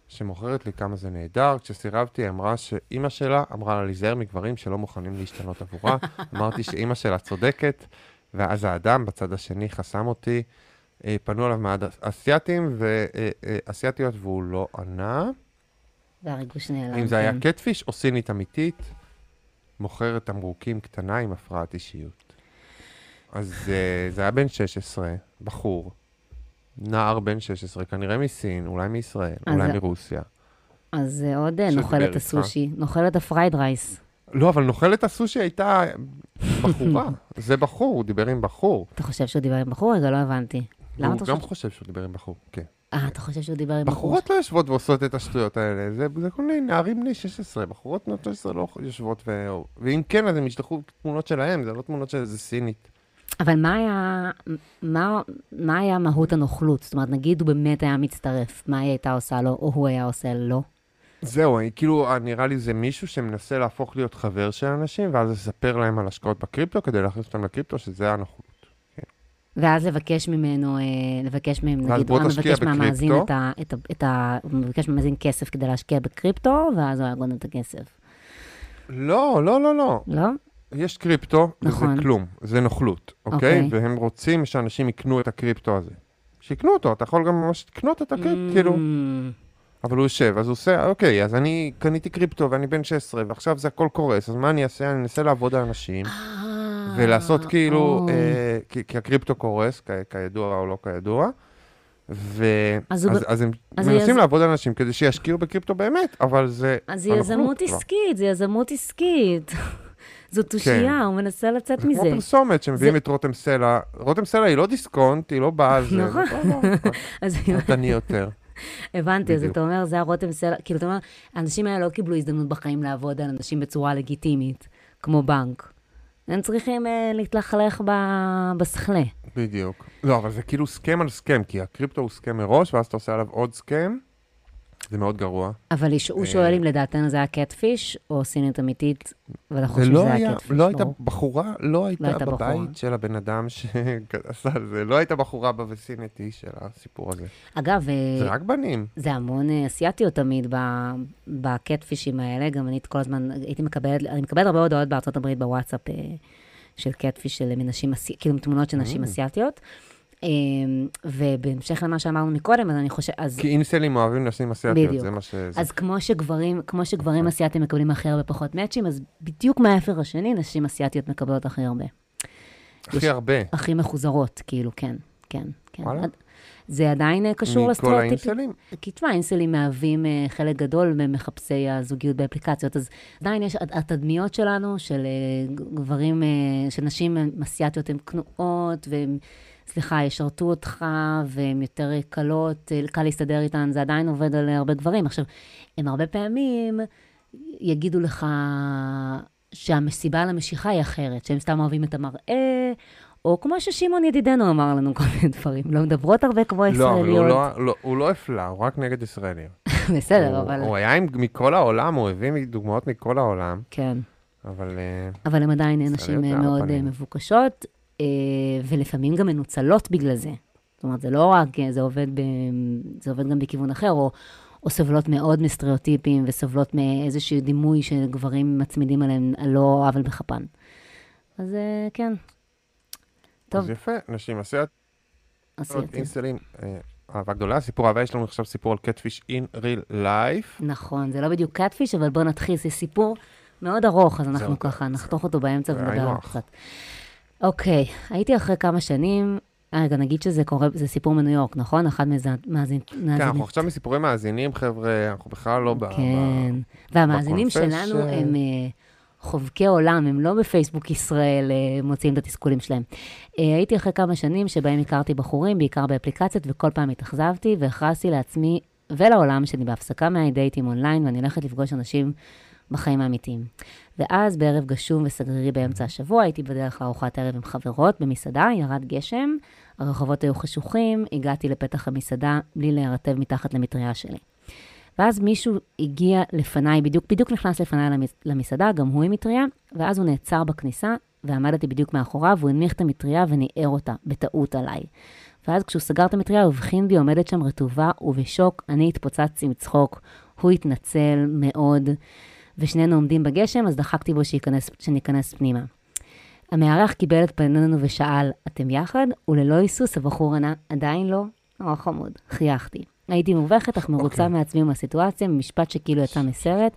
שמוכרת לי כמה זה נהדר. כשסירבתי, היא אמרה שאימא שלה אמרה לה להיזהר מגברים שלא מוכנים להשתנות עבורה. אמרתי שאימא שלה צודקת, ואז האדם בצד השני חסם אותי. אה, פנו אליו מעד אסייתים ואסייתיות, והוא לא ענה. והריגוש נעלם. אם זה היה כן. קטפיש או סינית אמיתית, מוכרת תמרוקים קטנה עם הפרעת אישיות. אז אה, זה היה בן 16, בחור, נער בן 16, כנראה מסין, אולי מישראל, אולי מרוסיה. אז עוד אה, נוכלת. הסושי, נוכלת ה fried rice. לא, אבל נוכלת הסושי הייתה בחורה. זה בחור, הוא דיבר עם בחור. אתה חושב שהוא דיבר עם בחור? רגע, לא הבנתי. למה הוא אתה גם חושב? חושב שהוא דיבר עם בחור, כן. אה, אתה חושב שהוא דיבר עם בחור? בחורות לא יושבות ועושות את השטויות האלה, זה, כל מיני נערים בני 16, בחורות בנות 16 לא יושבות, ו... ואם כן, אז הם ישלחו תמונות שלהם, זה לא תמונות של איזה סינית. אבל מה היה, מה, מה היה מהות הנוכלות? זאת אומרת, נגיד הוא באמת היה מצטרף, מה היא הייתה עושה לו, או הוא היה עושה לו? זהו, כאילו, אה, נראה לי זה מישהו שמנסה להפוך להיות חבר של אנשים, ואז לספר להם על השקעות בקריפטו, כדי להכניס אותם לקריפטו, שזה הנוכלות. ואז לבקש ממנו, אה, לבקש מהם, נגיד, הוא מבקש מהמאזין. את ה... את ה, את ה הוא מבקש מהמאזין כסף כדי להשקיע בקריפטו, ואז הוא היה גונב את הכסף. לא, לא, לא, לא. לא? יש קריפטו, נכון. וזה כלום, זה נוכלות, אוקיי. אוקיי? והם רוצים שאנשים יקנו את הקריפטו הזה. שיקנו אותו, אתה יכול גם ממש לקנות את הקריפטו, כאילו, Mm, אבל הוא יושב, אז הוא עושה, אוקיי, אז אני קניתי קריפטו ואני בן 16, ועכשיו זה הכל קורס, אז מה אני אעשה? אני אנסה לעבוד על אנשים, אה, ולעשות כאילו, אוי. אה, כי, כי הקריפטו קורס, כ, כידוע או לא כידוע, ו... אז אז, ב- אז הם אז זה מנסים יז- לעבוד על אנשים כדי שישקיעו בקריפטו באמת, אבל זה... אז זה יזמות. עסקית, זה יזמות עסקית. זו תושייה, הוא מנסה לצאת זה כמו מזה. פרסומת שמביאים זה- את רותם סלע. רותם סלע היא לא דיסקונט, היא לא באה על זה. נכון. לא, לא, אז נתני יותר. הבנתי, אז. אתה אומר, זה הרותם סלע, כאילו, אתה אומר, האנשים האלה לא קיבלו הזדמנות בחיים לעבוד על אנשים בצורה לגיטימית, כמו בנק. הם צריכים אה, להתלכלך ב- בסכלה. בדיוק. לא, אבל זה כאילו סכם על סכם, כי הקריפטו הוא סכם מראש, ואז אתה עושה עליו עוד סכם. זה מאוד גרוע. אבל הוא אה. שואל אם לדעתנו זה היה קטפיש, או סינית אמיתית, ואנחנו חושבים לא שזה היה קטפיש. לא הייתה ברור. בחורה, לא הייתה הייתה. בבית של הבן אדם שעשה את זה. לא הייתה בחורה בוויסיניטי של הסיפור הזה. אגב, אה, זה רק בנים. זה המון אה, אסיאתיות תמיד בקטפישים האלה, גם אני כל הזמן הייתי מקבלת, אני מקבלת הרבה הודעות בארצות הברית בוואטסאפ של קטפיש של נשים, אסי- כאילו תמונות של נשים Mm. אסיאתיות. אה, ובהמשך למה שאמרנו מקודם, אז אני חושבת, אז, כי אינסלים אוהבים נשים אסיאתיות, בדיוק. זה מה ש... אז כמו שגברים, כמו שגברים אסיאתים מקבלים הכי הרבה פחות מאצ'ים, אז בדיוק מהאפר השני, נשים אסיאתיות מקבלות הכי הרבה. הכי הרבה. הכי מחוזרות, כאילו, כן, כן, כן. וואלה. זה עדיין אה, קשור מכל לסטריאוטיפים. האינסלים? כי תשמע, אינסלים מהווים אה, חלק גדול ממחפשי הזוגיות באפליקציות, אז עדיין יש, הת- התדמיות שלנו, של אה, גברים, של נשים הן אסיאתיות, הן כנועות, והן, סליחה, ישרתו אותך, והן יותר קלות, קל להסתדר איתן, זה עדיין עובד על הרבה גברים. עכשיו, הם הרבה פעמים יגידו לך שהמסיבה על המשיכה היא אחרת, שהם סתם אוהבים את המראה, או כמו ששמעון ידידנו אמר לנו כל מיני דברים, לא מדברות הרבה כמו לא, אבל ישראליות. הוא לא- לא- הוא לא הפלה, הוא רק נגד ישראלים. בסדר, אבל... הוא היה מכל העולם, הוא הביא דוגמאות מכל העולם, כן. אבל אה, אבל הן עדיין נשים ישראליות אה, מאוד. אה, מבוקשות, ולפעמים גם מנוצלות בגלל זה. זאת אומרת, זה לא רק, זה עובד, ב, זה עובד גם בכיוון אחר, או, או סובלות מאוד מסטריאוטיפים, וסובלות מאיזשהו דימוי שגברים מצמידים עליהם על לא עוול בכפן. אז כן. טוב, אז יפה, נשים אסיאתיות, עשיתי. אינסטלים, אה, אהבה גדולה, סיפור אהבה, יש לנו עכשיו סיפור על קטפיש in real life. נכון, זה לא בדיוק קאטפיש, אבל בואו נתחיל, זה סיפור מאוד ארוך, אז אנחנו ככה נחתוך אותו באמצע ונדבר עליו. קצת. אוקיי, הייתי אחרי כמה שנים, אה, רגע, נגיד שזה קורה, זה סיפור מניו יורק, נכון? אחד מאזינים. כן, אנחנו עכשיו מסיפורי מאזינים, חבר'ה, אנחנו בכלל לא ב... כן, והמאזינים שלנו אה, הם אה, חובקי עולם, הם לא בפייסבוק ישראל אה, מוציאים את התסכולים שלהם. אה, הייתי אחרי כמה שנים שבהם הכרתי בחורים, בעיקר באפליקציות, וכל פעם התאכזבתי, והכרזתי לעצמי ולעולם שאני בהפסקה מהדייטים אונליין, ואני הולכת לפגוש אנשים בחיים האמיתיים. ואז בערב גשום וסגרירי באמצע השבוע, הייתי בדרך לארוחת ערב עם חברות במסעדה, ירד גשם, הרחובות היו חשוכים, הגעתי לפתח המסעדה בלי להירטב מתחת למטריה שלי. ואז מישהו הגיע לפניי, בדיוק, בדיוק נכנס לפניי למס, למסעדה, גם הוא עם מטריה, ואז הוא נעצר בכניסה, ועמדתי בדיוק מאחוריו, והוא הנמיך את המטריה וניער אותה, בטעות עליי. ואז כשהוא סגר את המטריה, הוא הבחין בי עומדת שם רטובה, ובשוק אני התפוצצתי מצחוק. הוא התנצל מאוד, ושנינו עומדים בגשם, אז דחקתי בו שייכנס, שניכנס פנימה. המארח קיבל את פנינו ושאל, אתם יחד? וללא היסוס הבחור ענה, עדיין לא? נורא חמוד. חייכתי. הייתי מובכת, אך מרוצה אוקיי. מעצמי ומהסיטואציה, ממשפט שכאילו יצא מסרט.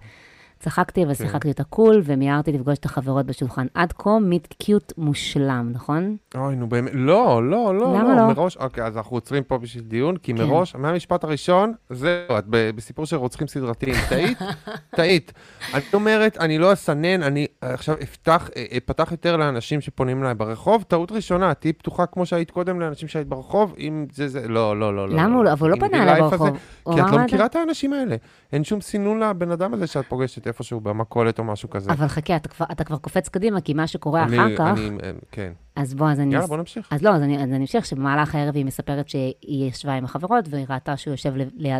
צחקתי ושיחקתי אותה קול, ומיהרתי לפגוש את החברות בשולחן. עד כה מיט קיוט מושלם, נכון? אוי, נו באמת, לא, לא, לא, למה לא, לא? מראש, אוקיי, אז אנחנו עוצרים פה בשביל דיון, כי כן. מראש, מהמשפט הראשון, זהו, את בסיפור של רוצחים סדרתיים, טעית, טעית. אני אומרת, אני לא אסנן, אני עכשיו אפתח, אה, אפתח יותר לאנשים שפונים אליי ברחוב, טעות ראשונה, תהיי פתוחה כמו שהיית קודם לאנשים שהיית ברחוב, אם זה זה, לא, לא, לא, לא. למה הוא לא? לא פנה אליי ברחוב. כי את לא מכירה את האנשים האלה. אין שום סינון לבן אדם הזה שאת פוגשת. איפשהו במכולת או משהו כזה. אבל חכה, אתה כבר, אתה כבר קופץ קדימה, כי מה שקורה אני- אחר כך, אני, אה, כן. אז בוא, אז אני... יאללה, בוא נמשיך. אז לא, אז אני, אז אני אמשיך שבמהלך הערב היא מספרת שהיא ישבה עם החברות, והיא ראתה שהוא יושב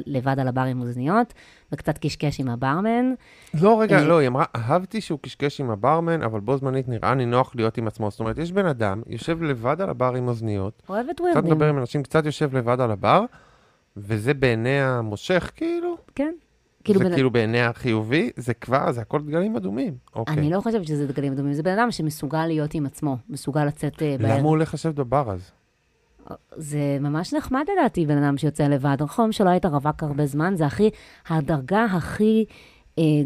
לבד על הבר עם אוזניות, וקצת קשקש עם הברמן. לא, רגע, אה, לא, היא אמרה, אהבתי שהוא קשקש עם הברמן, אבל בו זמנית נראה לי נוח להיות עם עצמו. זאת אומרת, יש בן אדם, יושב לבד על הבר עם אוזניות, אוהבת קצת ווירדים. מדבר עם אנשים, קצת יושב לבד על הבר, וזה בעיני המושך, כאילו, כן. כאילו, זה בן- כאילו בעיני החיובי, זה כבר, זה הכל דגלים אדומים. אוקיי. אני לא חושבת שזה דגלים אדומים, זה בן אדם שמסוגל להיות עם עצמו, מסוגל לצאת אה, למה בערב. הוא הולך לשבת בבר אז? זה ממש נחמד לדעתי, בן אדם שיוצא לבד. נכון שלא היית רווק הרבה זמן, זה הכי, הדרגה הכי אה,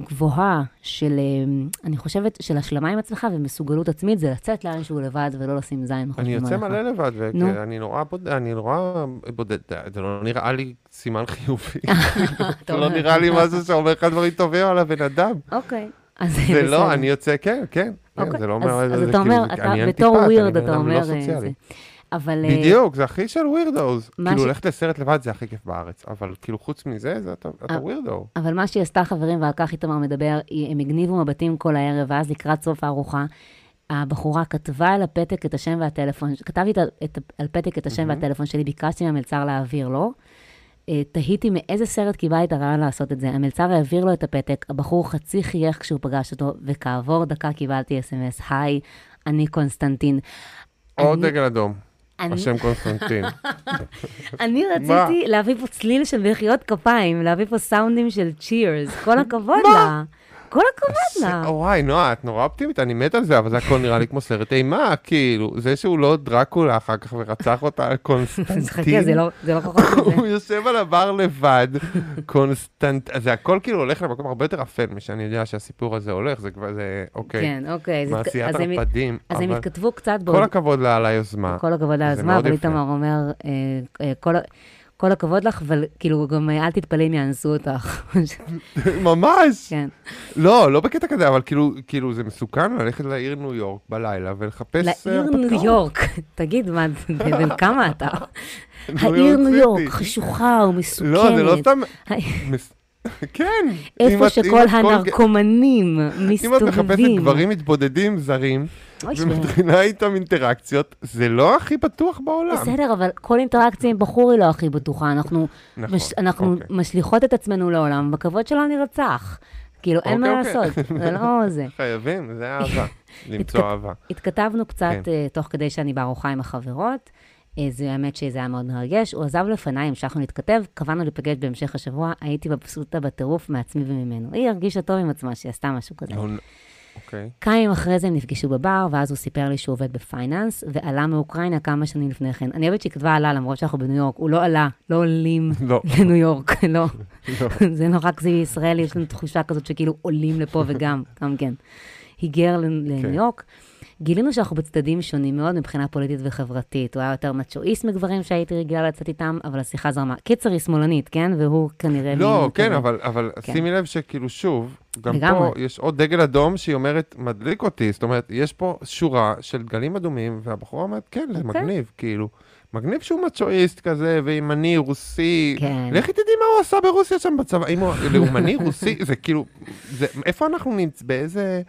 גבוהה של, אה, אני חושבת, של השלמה עם עצמך ומסוגלות עצמית, זה לצאת לאנשהו לבד ולא לשים זין אני יוצא. מלא לבד. ואני נורא בודד, אני נורא בודד, זה לא נראה לי סימן חיובי. זה לא. נראה לי משהו שאומר לך דברים טובים על הבן אדם. אוקיי, אז זה. לא, אני יוצא, כן, כן. כן, אוקיי, זה לא אומר, זה אתה אומר, כאילו, אני אנטיפט, אני בן אתה אדם אומר... לא אה, סוציאלי. אבל... אה, בדיוק, זה הכי של ווירדוז. מה כאילו, ש- ללכת לסרט לבד זה הכי כיף בארץ, אבל כאילו, חוץ מזה, זה אתה אתה ווירדו. אבל מה שהיא עשתה, חברים, ועל כך איתמר מדבר, הם הגניבו מבטים כל הערב, ואז לקראת סוף הארוחה, הבחורה כתבה על הפתק את השם והטלפון, כתבתי על פתק את השם והטלפון שלי, ביקשתי מהמלצר להעביר לו. אה, תהיתי מאיזה סרט קיבלה את הרעיון לעשות את זה. המלצר העביר לו את הפתק, הבחור חצי חייך כשהוא פגש אותו, וכעבור דקה קיבלתי SMS, היי, אני קונסטנטין. עוד אני- דגל אדום, השם קונסטנטין. אני רציתי להביא פה צליל של מחיאות כפיים, להביא פה סאונדים של cheers. כל הכבוד לה. כל הכבוד לה. וואי, נועה, את נורא אופטימית, אני מת על זה, אבל זה הכל נראה לי כמו סרט אימה, כאילו, זה שהוא לא דרקולה אחר כך ורצח אותה על קונסטנטין. חכה, זה לא- זה לא פחות מזה. הוא יושב על הבר לבד, קונסטנט, זה הכל כאילו הולך למקום הרבה יותר אפל משאני יודע שהסיפור הזה הולך, זה כבר, זה, אוקיי, כן, אוקיי. מעשיית ערפדים, אז הם התכתבו קצת כל בעוד... הכבוד לה על היוזמה. כל הכבוד על היוזמה, אבל. איתמר אומר, אה, אה, כל הכבוד לך, אבל כאילו גם אה, אל תתפלאי אם יאנסו אותך. ממש! כן. לא, לא בקטע כזה, אבל כאילו, כאילו זה מסוכן ללכת לעיר ניו יורק בלילה ולחפש לעיר הרפתקאות. ניו יורק. תגיד, מה, בן כמה אתה? העיר ניו. יורק חשוכה ומסוכנת. לא, זה לא סתם... כן. איפה שכל הנרקומנים אם את מחפשת מסתובבים. גברים מתבודדים זרים, ומתחילה איתם אינטראקציות, זה לא הכי בטוח בעולם. בסדר, אבל כל אינטראקציה עם בחור היא לא הכי בטוחה. אנחנו, נכון, מש, אנחנו אוקיי. משליכות את עצמנו לעולם, בכבוד שלא נרצח. כאילו, אין מה אוקיי, אוקיי. לעשות, זה לא זה. חייבים, זה אהבה. למצוא אהבה. התכתבנו קצת כן. אה, תוך כדי שאני בארוחה עם החברות. אה, זה האמת שזה היה מאוד מרגש. הוא עזב לפניי, המשכנו להתכתב, קבענו להיפגש בהמשך השבוע, הייתי מבסוטה בטירוף מעצמי וממנו. היא הרגישה טוב עם עצמה שהיא עשתה משהו כזה. אוקיי. כמה ימים אחרי זה הם נפגשו בבר, ואז הוא סיפר לי שהוא עובד בפייננס, ועלה מאוקראינה כמה שנים לפני כן. אני אוהבת שהיא כתבה עלה, למרות שאנחנו בניו יורק. הוא לא עלה, לא עולים לא, לניו יורק, לא. לא. זה נורא כזה ישראל, יש לנו תחושה כזאת שכאילו עולים לפה וגם, גם כן. היגר לניו כן. יורק. גילינו שאנחנו בצדדים שונים מאוד מבחינה פוליטית וחברתית. הוא היה יותר מצ'ואיסט מגברים שהייתי רגילה לצאת איתם, אבל השיחה זרמה. קיצר, היא שמאלנית, כן? והוא כנראה... לא, כן, כזה. אבל, אבל כן. שימי לב שכאילו שוב, גם לגמרי. פה יש עוד דגל אדום שהיא אומרת, מדליק אותי. זאת אומרת, יש פה שורה של דגלים אדומים, והבחורה אומרת, כן, זה אוקיי. מגניב, כאילו. מגניב שהוא מצ'ואיסט כזה, וימני, רוסי. כן. לכי תדעי מה הוא עשה ברוסיה שם בצבא. אם הוא לאומני, רוסי, זה כאילו, זה, איפה אנחנו נמצא, באיזה...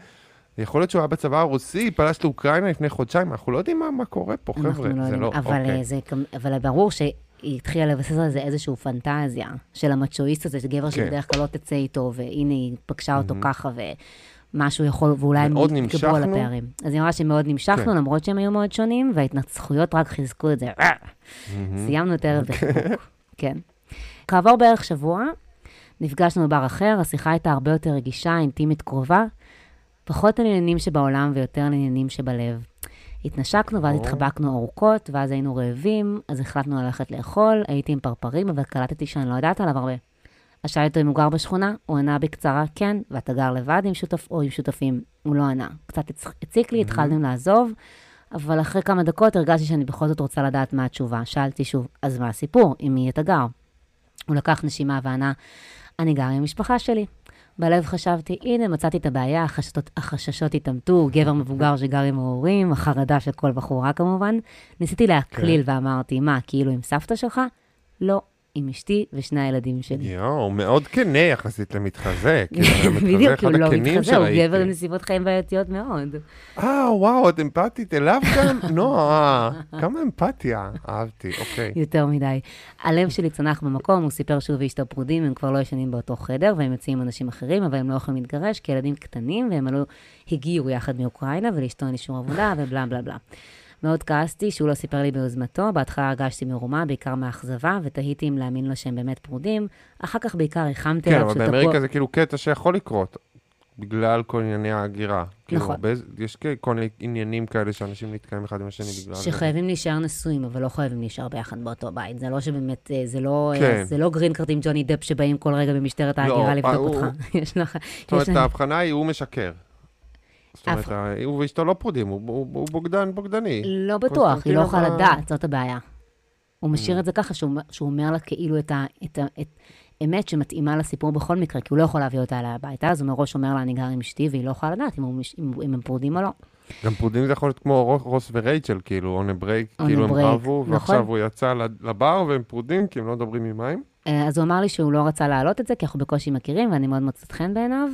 יכול להיות שהוא היה בצבא הרוסי, פלש לאוקראינה לפני חודשיים, אנחנו לא יודעים מה, מה קורה פה, חבר'ה. לא זה לא, אבל, אוקיי. אה, זה, אבל ברור שהיא התחילה לבסס על זה איזושהי פנטזיה של המצ'ואיסט הזה, שגבר כן. שבדרך כלל לא תצא איתו, והנה היא פגשה אותו ככה, ומשהו יכול, ואולי הם יתגברו על. הפערים. אז היא אמרה שמאוד נמשכנו, כן. למרות שהם היו מאוד שונים, וההתנצחויות רק חיזקו את זה. סיימנו את הערב בחיבוק. כן. כעבור בערך שבוע, נפגשנו בבר אחר, השיחה הייתה הרבה יותר רגישה, אינטימית, קרובה, פחות על עניינים שבעולם ויותר על עניינים שבלב. התנשקנו ואז. התחבקנו ארוכות, ואז היינו רעבים, אז החלטנו ללכת לאכול, הייתי עם פרפרים, אבל קלטתי שאני לא יודעת עליו הרבה. אז שאלתי אותו אם הוא גר בשכונה, הוא ענה בקצרה, כן, ואתה גר לבד עם שותף או עם שותפים? הוא לא ענה. קצת הצ- הציק לי, התחלנו לעזוב, אבל אחרי כמה דקות הרגשתי שאני בכל זאת רוצה לדעת מה התשובה. שאלתי שוב, אז מה הסיפור? עם מי אתה גר? הוא לקח נשימה וענה, אני גר עם המשפחה שלי. בלב חשבתי, הנה, מצאתי את הבעיה, החששות, החששות התעמתו, גבר מבוגר שגר עם ההורים, החרדה של כל בחורה כמובן. ניסיתי להקליל כן. ואמרתי, מה, כאילו עם סבתא שלך? לא, עם אשתי ושני הילדים שלי. יואו, מאוד כנה יחסית למתחזה. כאילו, בדיוק, כי הוא לא הכנים מתחזה, הוא. גבר עם נסיבות חיים בעייתיות מאוד. אה, וואו, את אמפתית אליו גם? נועה, כמה אמפתיה. אהבתי, אוקיי. יותר מדי. הלב שלי צנח במקום, הוא סיפר שהוא ואשתו פרודים, הם כבר לא ישנים באותו חדר, והם יוצאים עם אנשים אחרים, אבל הם לא יכולים להתגרש, כי ילדים קטנים, והם הגיעו יחד מאוקראינה, ולאשתו אין אישור עבודה, ובלה בלה בלה. מאוד כעסתי שהוא לא סיפר לי ביוזמתו, בהתחלה הרגשתי מרומה, בעיקר מאכזבה, ותהיתי אם להאמין לו שהם באמת פרודים. אחר כך בעיקר ריחמתי כן, עליו אבל שהוא באמריקה זה כאילו קטע שיכול לקרות, בגלל כל ענייני ההגירה. כאילו, נכון. הרבה- יש כל מיני עניינים כאלה שאנשים נתקעים אחד עם השני בגלל זה. שחייבים להישאר נשואים, אבל לא חייבים להישאר ביחד באותו בית. זה לא שבאמת, אה, זה לא, אה, כן. זה לא green card עם ג'וני דפ שבאים כל רגע במשטרת לא, ההגירה אה, לבדוק הוא- אותך. יש לך, זאת אומרת, ההבחנה היא, הוא משקר. זאת אומרת, הוא ואשתו לא פרודים, הוא- הוא הוא בוגדן, בוגדני. לא בטוח, היא קונסטנטין לא יכולה הבא- לדעת, זאת הבעיה. הוא Mm. משאיר את זה ככה, שהוא, שהוא אומר לה כאילו את ה... את ה את, אמת שמתאימה לסיפור בכל מקרה, כי הוא לא יכול להביא אותה אליי הביתה, אז הוא מראש אומר לה, אני גר עם אשתי, והיא לא יכולה לדעת אם, הוא, אם, אם הם פרודים או לא. גם פרודים זה יכול להיות כמו רו- רוס ורייצ'ל, כאילו, on a break, On a כאילו הם רבו, נכון. ועכשיו הוא יצא לבר והם פרודים, כי הם לא מדברים עמים. אה, אז הוא אמר לי שהוא לא רצה להעלות את זה, כי אנחנו בקושי מכירים, ואני מאוד מוצאת חן בעיניו.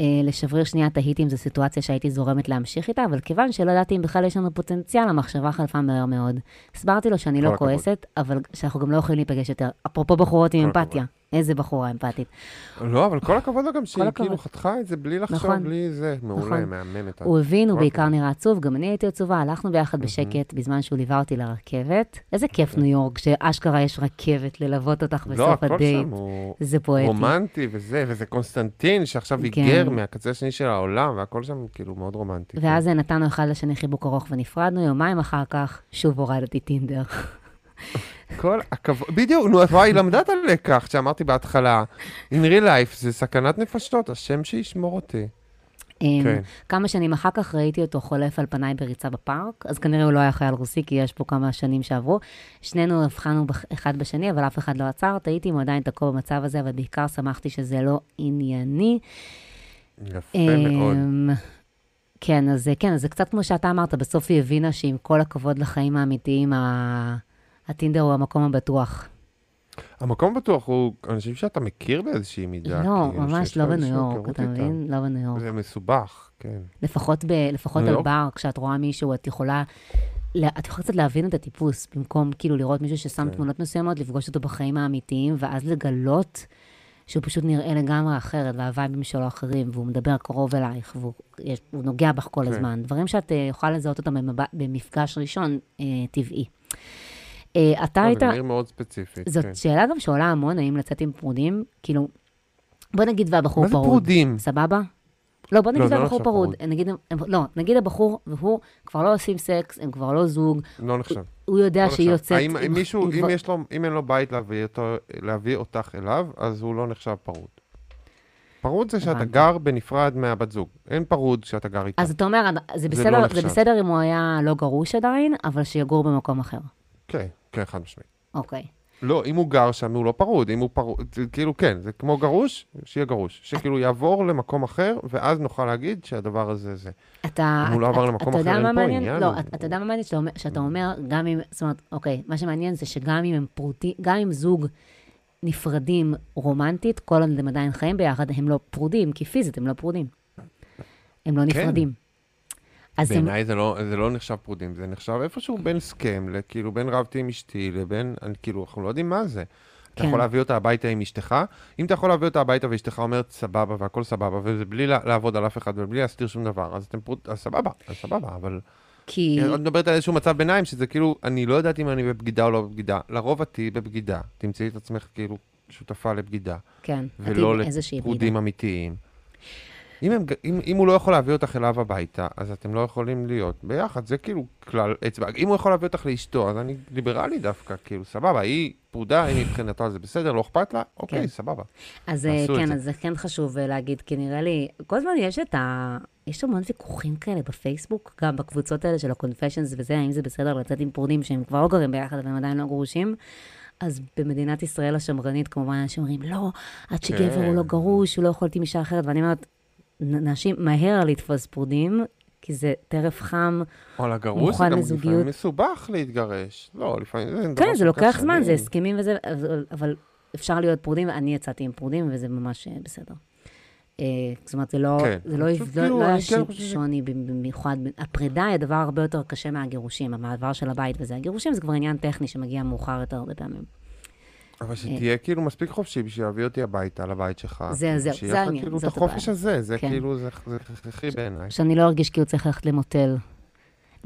אה, לשבריר שנייה תהיתי אם זו סיטואציה שהייתי זורמת להמשיך איתה, אבל כיוון שלא ידעתי אם בכלל יש לנו פוטנציאל, המחשבה חלפה מהר מאוד. הסברתי לו שאני לא. כועסת, אבל שאנחנו גם לא יכולים להיפגש יותר. אפרופו בחורות עם אמפתיה. איזה בחורה אמפתית. לא, אבל כל הכבוד לה גם שהיא. כאילו חתכה את זה בלי לחשוב, נכון. בלי זה. מעולה, נכון. מהממת. הוא הבין, הוא כל בעיקר. נראה עצוב, גם אני הייתי עצובה, הלכנו ביחד בשקט בזמן שהוא ליווה אותי לרכבת. איזה כיף ניו יורק, שאשכרה יש רכבת ללוות אותך לא, בסוף הכל הדייט. שם הוא זה פואטי. רומנטי וזה, וזה קונסטנטין שעכשיו כן. היגר מהקצה השני של העולם, והכל שם כאילו מאוד רומנטי. ואז נתנו אחד לשני חיבוק ארוך ונפרדנו, יומיים אחר כך שוב הורדתי טינדר. כל הכבוד, בדיוק, נו, וואי, למדה את הלקח שאמרתי בהתחלה. In real life זה סכנת נפשות, השם שישמור אותי. אמ, כן. כמה שנים אחר כך ראיתי אותו חולף על פניי בריצה בפארק, אז כנראה הוא לא היה חייל רוסי, כי יש פה כמה שנים שעברו. שנינו הבחנו בח- אחד בשני, אבל אף אחד לא עצר. תהיתי אם הוא עדיין תקוע במצב הזה, אבל בעיקר שמחתי שזה לא ענייני. יפה מאוד. אמ, כן, אז כן, אז זה קצת כמו שאתה אמרת, בסוף היא הבינה שעם כל הכבוד לחיים האמיתיים, ה- הטינדר הוא המקום הבטוח. המקום בטוח הוא אנשים שאתה מכיר באיזושהי מידה. לא, כאילו, ממש לא בניו יורק, אתה. מבין? לא בניו יורק. זה מסובך, כן. לפחות, ב, לפחות ניו על? בר, כשאת רואה מישהו, את יכולה, לה- את יכולה קצת להבין את הטיפוס, במקום כאילו לראות מישהו ששם כן. תמונות מסוימות, לפגוש אותו בחיים האמיתיים, ואז לגלות שהוא פשוט נראה לגמרי אחרת, וה vibeים שלו אחרים, והוא מדבר קרוב אלייך, והוא יש, נוגע בך כל כן. הזמן. דברים שאת אה, יכולה לזהות אותם במפגש ראשון, אה, טבעי. אה, אתה לא, היית... זה נראה מאוד ספציפית, זאת כן. שאלה גם שעולה המון, האם לצאת עם פרודים, כאילו, בוא נגיד והבחור מה זה פרוד. פרודים? סבבה? לא, בוא נגיד זה לא והבחור פרוד. פרוד. נגיד, הם- לא, נגיד הבחור והוא כבר לא עושים סקס, הם כבר לא זוג, לא נחשב. הוא יודע לא שהיא. יוצאת... האם- אם מישהו, עם אם יש לו, אם אין לו בית להביא אותו, להביא אותך אליו, אז הוא לא נחשב פרוד. פרוד זה שאתה. גר בנפרד מהבת זוג. אין פרוד שאתה גר איתה. אז אתה אומר, זה זה בסדר, לא זה. בסדר אם הוא היה לא גרוש עדיין, אבל שיגור במקום אחר. כן, כן, חד משמעית. אוקיי. לא, אם הוא גר שם, הוא לא פרוד. אם הוא פרוד, כאילו כן, זה כמו גרוש, שיהיה גרוש. שכאילו יעבור למקום אחר, ואז נוכל להגיד שהדבר הזה זה. אתה, אם הוא לא עבר למקום אחר, אין פה? עניין. לא, אתה- יודע מה מעניין? שאתה אומר- גם אם, זאת אומרת, אוקיי, מה שמעניין זה שגם אם הם פרודים, גם אם זוג נפרדים רומנטית, כל עוד הם עדיין חיים ביחד, הם לא פרודים, כי פיזית הם לא פרודים. הם לא כן. נפרדים. בעיניי זה לא, זה לא נחשב פרודים, זה נחשב איפשהו בין סכם, כאילו בין רבתי עם אשתי לבין, אני, כאילו, אנחנו לא יודעים מה זה. אתה כן. יכול להביא אותה הביתה עם אשתך, אם אתה יכול להביא אותה הביתה ואשתך אומרת סבבה והכל סבבה, וזה בלי לעבוד על אף אחד ובלי להסתיר שום דבר, אז אתם פרוד, אז סבבה, אז סבבה, אבל... כי... את מדברת על איזשהו מצב ביניים, שזה כאילו, אני לא יודעת אם אני בבגידה או לא בבגידה. לרוב את תהיי בבגידה, תמצאי את עצמך כאילו שותפה לבגידה, כן, ולא. לפרודים אמיתיים. אם, הם, אם, אם הוא לא יכול להביא אותך אליו הביתה, אז אתם לא יכולים להיות ביחד, זה כאילו כלל אצבע. אם הוא יכול להביא אותך לאשתו, אז אני ליברלי דווקא, כאילו, סבבה, היא פרודה, היא מבחינתה זה בסדר, לא אכפת לה, אוקיי, כן. סבבה. אז כן. אז זה כן חשוב אה, להגיד, כי נראה לי, כל הזמן יש את ה... יש המון ויכוחים כאלה בפייסבוק, גם בקבוצות האלה של ה-confessions וזה, האם זה בסדר לצאת עם פרודים שהם כבר לא גרים ביחד והם עדיין לא גרושים. אז במדינת ישראל השמרנית, כמובן, אנשים אומרים, לא, עד שגבר הוא לא כן. גרוש, הוא לא יכול להיות עם אישה אחרת, ואני אומרת, נשים מהר לתפוס פרודים, כי זה טרף חם. או על הגרוש זה מוכן גם לזוגיות. לפעמים מסובך להתגרש. לא, לפעמים זה כן, זה לוקח זמן. זה הסכמים וזה, אבל- אפשר להיות פרודים, אני יצאתי עם פרודים, וזה ממש אה, בסדר. אה, זאת אומרת, זה לא, כן. זה לא, אני לא, חושב, לא כאילו, היה כן שוני במיוחד. הפרידה היא הדבר הרבה יותר קשה מהגירושים, המעבר של הבית וזה. הגירושים זה כבר עניין טכני שמגיע מאוחר יותר הרבה פעמים. אבל שתהיה כאילו מספיק חופשי בשביל להביא אותי הביתה, לבית שלך. זה- כאילו, זה- שיהיה זה לך העניין, כאילו את זאת החופש. הזה, זה כן. כאילו, זה זה הכרחי בעיניי. שאני לא ארגיש כאילו צריך ללכת למוטל.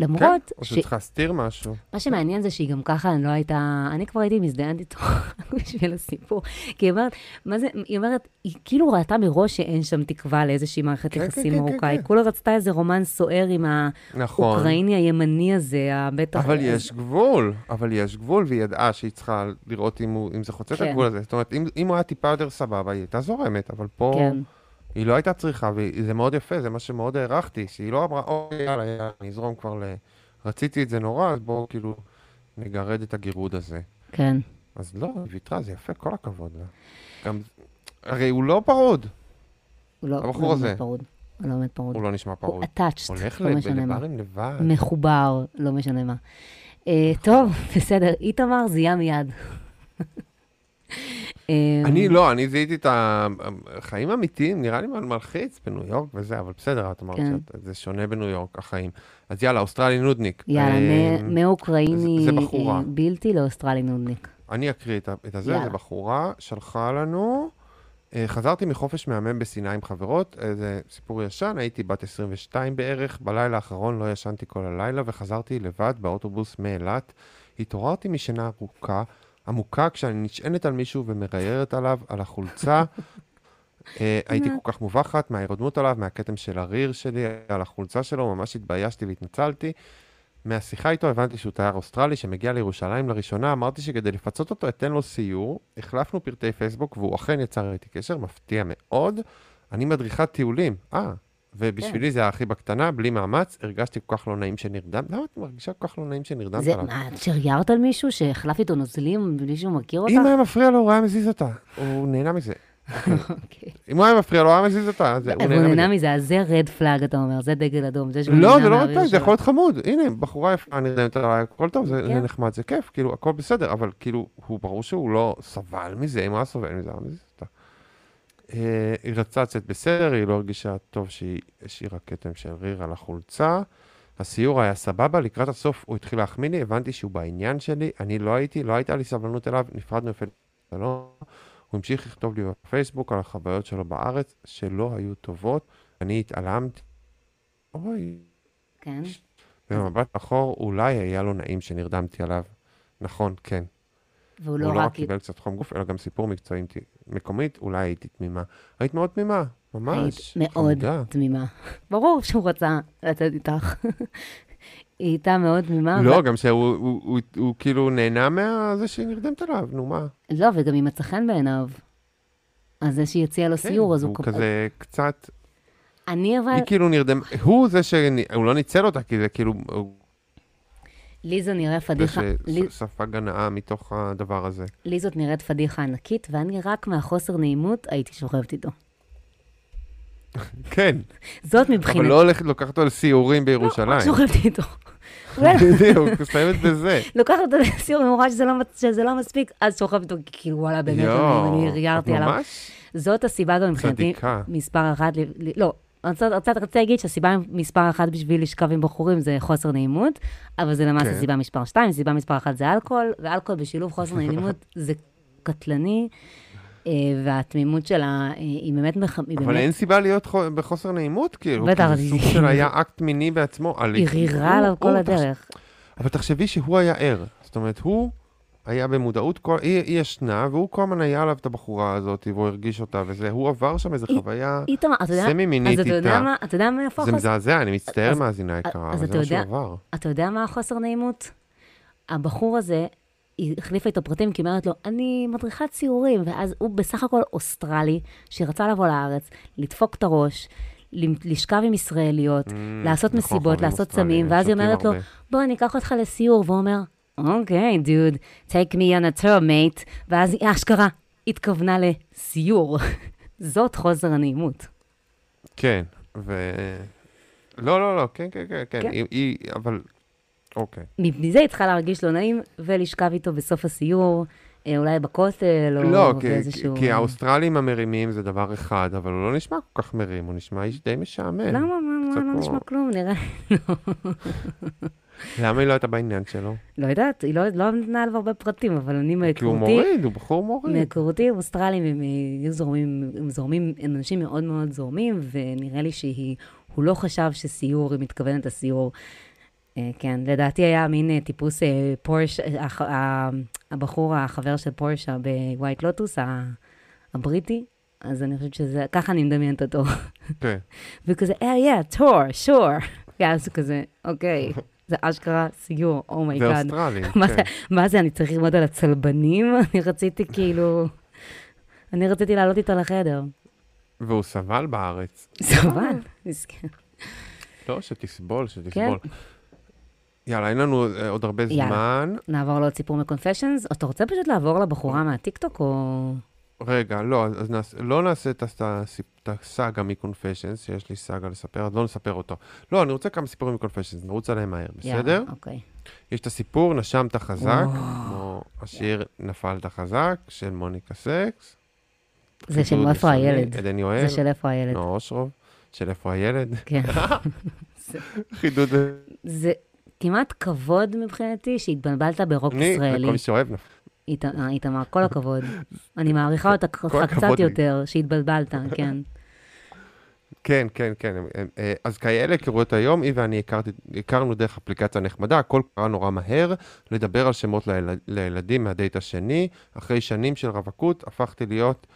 כן, למרות או ש... שצריך להסתיר משהו. מה שמעניין זה שהיא גם ככה לא הייתה, אני כבר הייתי מזדיינת איתו בשביל הסיפור. כי היא אומרת, מה זה, היא אומרת, היא כאילו ראתה מראש שאין שם תקווה לאיזושהי מערכת כן, יחסים כן, כן, ארוכה. כן, היא כן. כולה רצתה איזה רומן סוער עם נכון. האוקראיני הימני הזה, הבטח... אבל יש גבול, אבל יש גבול, והיא ידעה שהיא צריכה לראות אם, הוא, אם זה חוצה את כן. הגבול הזה. זאת אומרת, אם, אם הוא היה טיפה יותר סבבה, היא הייתה זורמת, אבל פה כן, היא לא הייתה צריכה, וזה מאוד יפה, זה מה שמאוד הערכתי, שהיא לא אמרה, אוי, יאללה, יאללה, אני אזרום כבר ל... רציתי את זה נורא, אז בואו כאילו נגרד את הגירוד הזה. כן. אז לא, היא ויתרה, זה יפה, כל הכבוד לה. גם, הרי הוא לא פרוד, הוא לא הבחור הוא לא הזה. פרוד. הוא לא באמת פרוד. הוא לא נשמע הוא פרוד. attached, הולך לא משנה מה. לברים לבד. מחובר, לא משנה מה. אה, טוב, בסדר, איתמר זיהה מיד. אה, אני לא, אני זיהיתי את החיים האמיתיים, נראה לי מלחיץ בניו יורק וזה, אבל בסדר, את אמרת כן. שזה שונה בניו יורק, החיים. אז יאללה, אוסטרלי נודניק. יאללה, אה, מ- מאוקראיני. אה, בלתי לאוסטרלי נודניק. אני אקריא את הזה. זו בחורה שלחה לנו, אה, חזרתי מחופש מהמם בסיני עם חברות, אה, זה סיפור ישן, הייתי בת 22 בערך, בלילה האחרון לא ישנתי כל הלילה וחזרתי לבד באוטובוס מאילת. התעוררתי משינה ארוכה, עמוקה, כשאני נשענת על מישהו ומריירת עליו, על החולצה. אה, הייתי כל כך מובכת מההירדמות עליו, מהכתם של הריר שלי, על החולצה שלו, ממש התביישתי והתנצלתי. מהשיחה איתו הבנתי שהוא תייר אוסטרלי שמגיע לירושלים לראשונה, אמרתי שכדי לפצות אותו אתן לו סיור, החלפנו פרטי פייסבוק והוא אכן יצר איתי קשר, מפתיע מאוד. אני מדריכת טיולים, אה, ובשבילי זה היה הכי בקטנה, בלי מאמץ, הרגשתי כל כך לא נעים שנרדמת. למה את מרגישה כל כך לא נעים שנרדמת זה, עליו? מה, את שריירת על מישהו שהחלף איתו נוזלים בלי שהוא מכיר אותך? אם היה מפריע לו, הוא היה מזיז אותה. הוא נהנה מזה. אם הוא היה מפריע לו, הוא היה מזיז אותה. הוא נהנה מזה. אז זה רד פלאג, אתה אומר, זה דגל אדום. זה לא, זה לא מהאוויר רטלג, זה. יכול להיות חמוד. הנה, בחורה יפה, נרדמת עליי, הכל טוב, זה כן. זה נחמד, זה כיף, כאילו, הכל בסדר, אבל כאילו, הוא ברור שהוא לא סבל מזה, אם הוא היה סובל מזה, הוא היה מזיז אותה. אה, היא רצתה לצאת בסדר, היא לא הרגישה טוב שהיא השאירה כתם של ריר על החולצה. הסיור היה סבבה, לקראת הסוף הוא התחיל להחמיא לי, הבנתי שהוא בעניין שלי, אני לא הייתי, לא הייתה לי סבלנות אליו, נפרדנו יפה שלום. הוא המשיך לכתוב לי בפייסבוק על החוויות שלו בארץ, שלא היו טובות, אני התעלמתי. אוי, כן. במבט אחור, אולי היה לו נעים שנרדמתי עליו. נכון, כן. והוא הוא לא לא רק רק... קיבל קצת חום גוף, אלא גם סיפור מקצועי מקומית, אולי הייתי תמימה. היית מאוד תמימה, ממש. היית מאוד חמודה. תמימה. ברור שהוא רצה לצאת איתך. היא הייתה מאוד תמימה. לא, גם שהוא הוא- הוא- הוא כאילו נהנה מזה שהיא נרדמת עליו, נו מה. לא, וגם היא מצא חן בעיניו. אז זה שהיא הציעה לו סיור, אז הוא... כן, הוא כזה קצת, אני אבל... היא כאילו נרדם, הוא זה שהוא לא ניצל אותה, כי זה כאילו, הוא לי זו נראה זה פדיחה... לי- שספג הנאה מתוך הדבר הזה. לי זאת נראית פדיחה ענקית, ואני רק מהחוסר נעימות הייתי שוכבת איתו. כן, זאת אבל מבחינתי. לא הולכת, לוקחת אותו לסיורים בירושלים. רק שוכבת איתו. בדיוק, מסיימת בזה. לוקחת אותו לסיור, שזה לא שזה לא מספיק, אז שוכבת איתו, כאילו, וואלה, באמת, אני את ריירתי עליו. זאת הסיבה גם מבחינתי. מספר אחת, לא, רצית- רצית רציתי להגיד שהסיבה מספר אחת בשביל לשכב עם בחורים זה חוסר נעימות, אבל זה למעשה כן. סיבה מספר שתיים, סיבה מספר אחת זה אלכוהול, ואלכוהול בשילוב חוסר נעימות זה קטלני, אה, והתמימות שלה אה, היא באמת, אבל באמת, אין סיבה להיות חו- בחוסר נעימות, כאילו, בטח, כי זה סוג של היה אקט מיני בעצמו. היא רירה עליו כל הדרך. אבל תחשבי שהוא היה ער. זאת אומרת, הוא היה במודעות, כל- היא היא ישנה, והוא כל הזמן היה עליו את הבחורה הזאת, והוא הרגיש אותה וזה, הוא עבר שם איזו היא- חוויה אתה יודע, סמי-מינית אז אתה יודע איתה. מה, אתה יודע מה איפה זה החוסר? מזעזע, אני מצטער אז- מאזינה יקרה, אבל זה מה שהוא עבר. אתה יודע מה החוסר נעימות? הבחור הזה, היא החליפה איתו פרטים, כי היא אומרת לו, אני מדריכת ציורים, ואז הוא בסך הכל אוסטרלי, שרצה לבוא לארץ, לדפוק את הראש, לשכב עם ישראליות, לעשות נכון, מסיבות, לעשות סמים, ואז היא אומרת לו, הרבה. בוא, אני אקח אותך לסיור, והוא אומר, אוקיי, דוד, take me on a tour, mate, ואז היא אשכרה התכוונה לסיור. זאת חוסר הנעימות. כן, ו... לא, לא, לא, כן, כן, כן, כן, כן. היא- היא, אבל, אוקיי. מזה היא צריכה להרגיש לא נעים, ולשכב איתו בסוף הסיור, אה, אולי בכותל, או לא, כי- באיזשהו... כי האוסטרלים המרימים זה דבר אחד, אבל הוא לא נשמע כל כך מרים, הוא נשמע איש די משעמם. למה? מה, מה, לא נשמע כלום, נראה... למה היא לא הייתה בעניין שלו? לא יודעת, היא לא לא נתנה עליו הרבה פרטים, אבל אני כי הוא מהיכרותי, מוריד, הוא בחור מוריד. מהיכרותי עם אוסטרלים, הם היו זורמים, הם זורמים, הם אנשים מאוד מאוד זורמים, ונראה לי שהיא, הוא לא חשב שסיור, היא מתכוונת לסיור. אה, כן, לדעתי היה מין אה, טיפוס אה, פורש, אה, הבחור, החבר של פורשה ב White Lotus, הבריטי, אז אני חושבת שזה, ככה אני מדמיינת אותו. כן. וכזה, אה, yeah, tour, sure. ואז הוא כזה, אוקיי, זה אשכרה סיור, זה oh my god. זה, כן. מה זה, אני צריך ללמוד על הצלבנים? אני רציתי כאילו... אני רציתי לעלות איתו לחדר. והוא סבל בארץ. סבל, מסכן. לא, שתסבול, שתסבול. כן. יאללה, אין לנו אה, עוד הרבה יאללה. זמן. נעבור לעוד סיפור מקונפשיונס? אתה רוצה פשוט לעבור לבחורה מהטיקטוק, או... רגע, לא, אז- נעשה, לא נעשה את הס- את הסאגה מקונפשיונס, שיש לי סאגה לספר, אז לא נספר אותו. לא, אני רוצה כמה סיפורים מקונפשיונס, נרוץ עליהם מהר, בסדר? יאללה, אוקיי. יש את הסיפור נשמת חזק, וואו. כמו השיר נפלת חזק, של מוניקה סקס. זה של איפה הילד. עדן יואל. זה של איפה הילד. נועה אושרוב. של איפה הילד. כן. חידוד. זה כמעט כבוד מבחינתי שהתבלבלת ברוק אני, ישראלי. וכל מי שאוהב, איתמר, כל הכבוד. אני מעריכה אותך קצת. יותר, שהתבלבלת, כן. כן, כן, כן. אה, אז כאלה היכרויות היום, היא ואני הכרתי- הכרנו דרך אפליקציה נחמדה, הכל קרה נורא מהר, לדבר על שמות ליל- לילדים מהדייט השני. אחרי שנים של רווקות, הפכתי להיות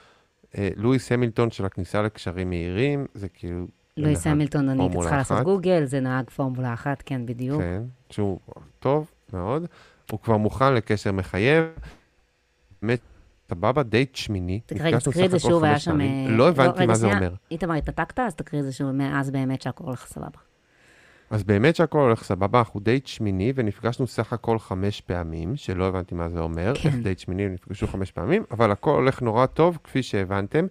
אה, לואיס המילטון של הכניסה לקשרים מהירים, זה כאילו... לואיס המילטון, אני צריכה לעשות. גוגל, זה נהג פורמולה אחת, כן, בדיוק. כן, שהוא טוב מאוד. הוא כבר מוכן לקשר מחייב. באמת, סבבה, דייט שמיני. רגע, תקריא את זה שוב, היה שם... אה, לא הבנתי רגע, מה זה. אומר. איתמר, התנתקת? אז תקריא את זה שוב, מאז באמת שהכל הולך סבבה. אז באמת שהכל הולך סבבה, אנחנו דייט שמיני ונפגשנו סך הכל חמש פעמים, שלא הבנתי מה זה אומר, כן. איך דייט שמיני נפגשו חמש פעמים, אבל הכל הולך נורא טוב, כפי שהבנתם.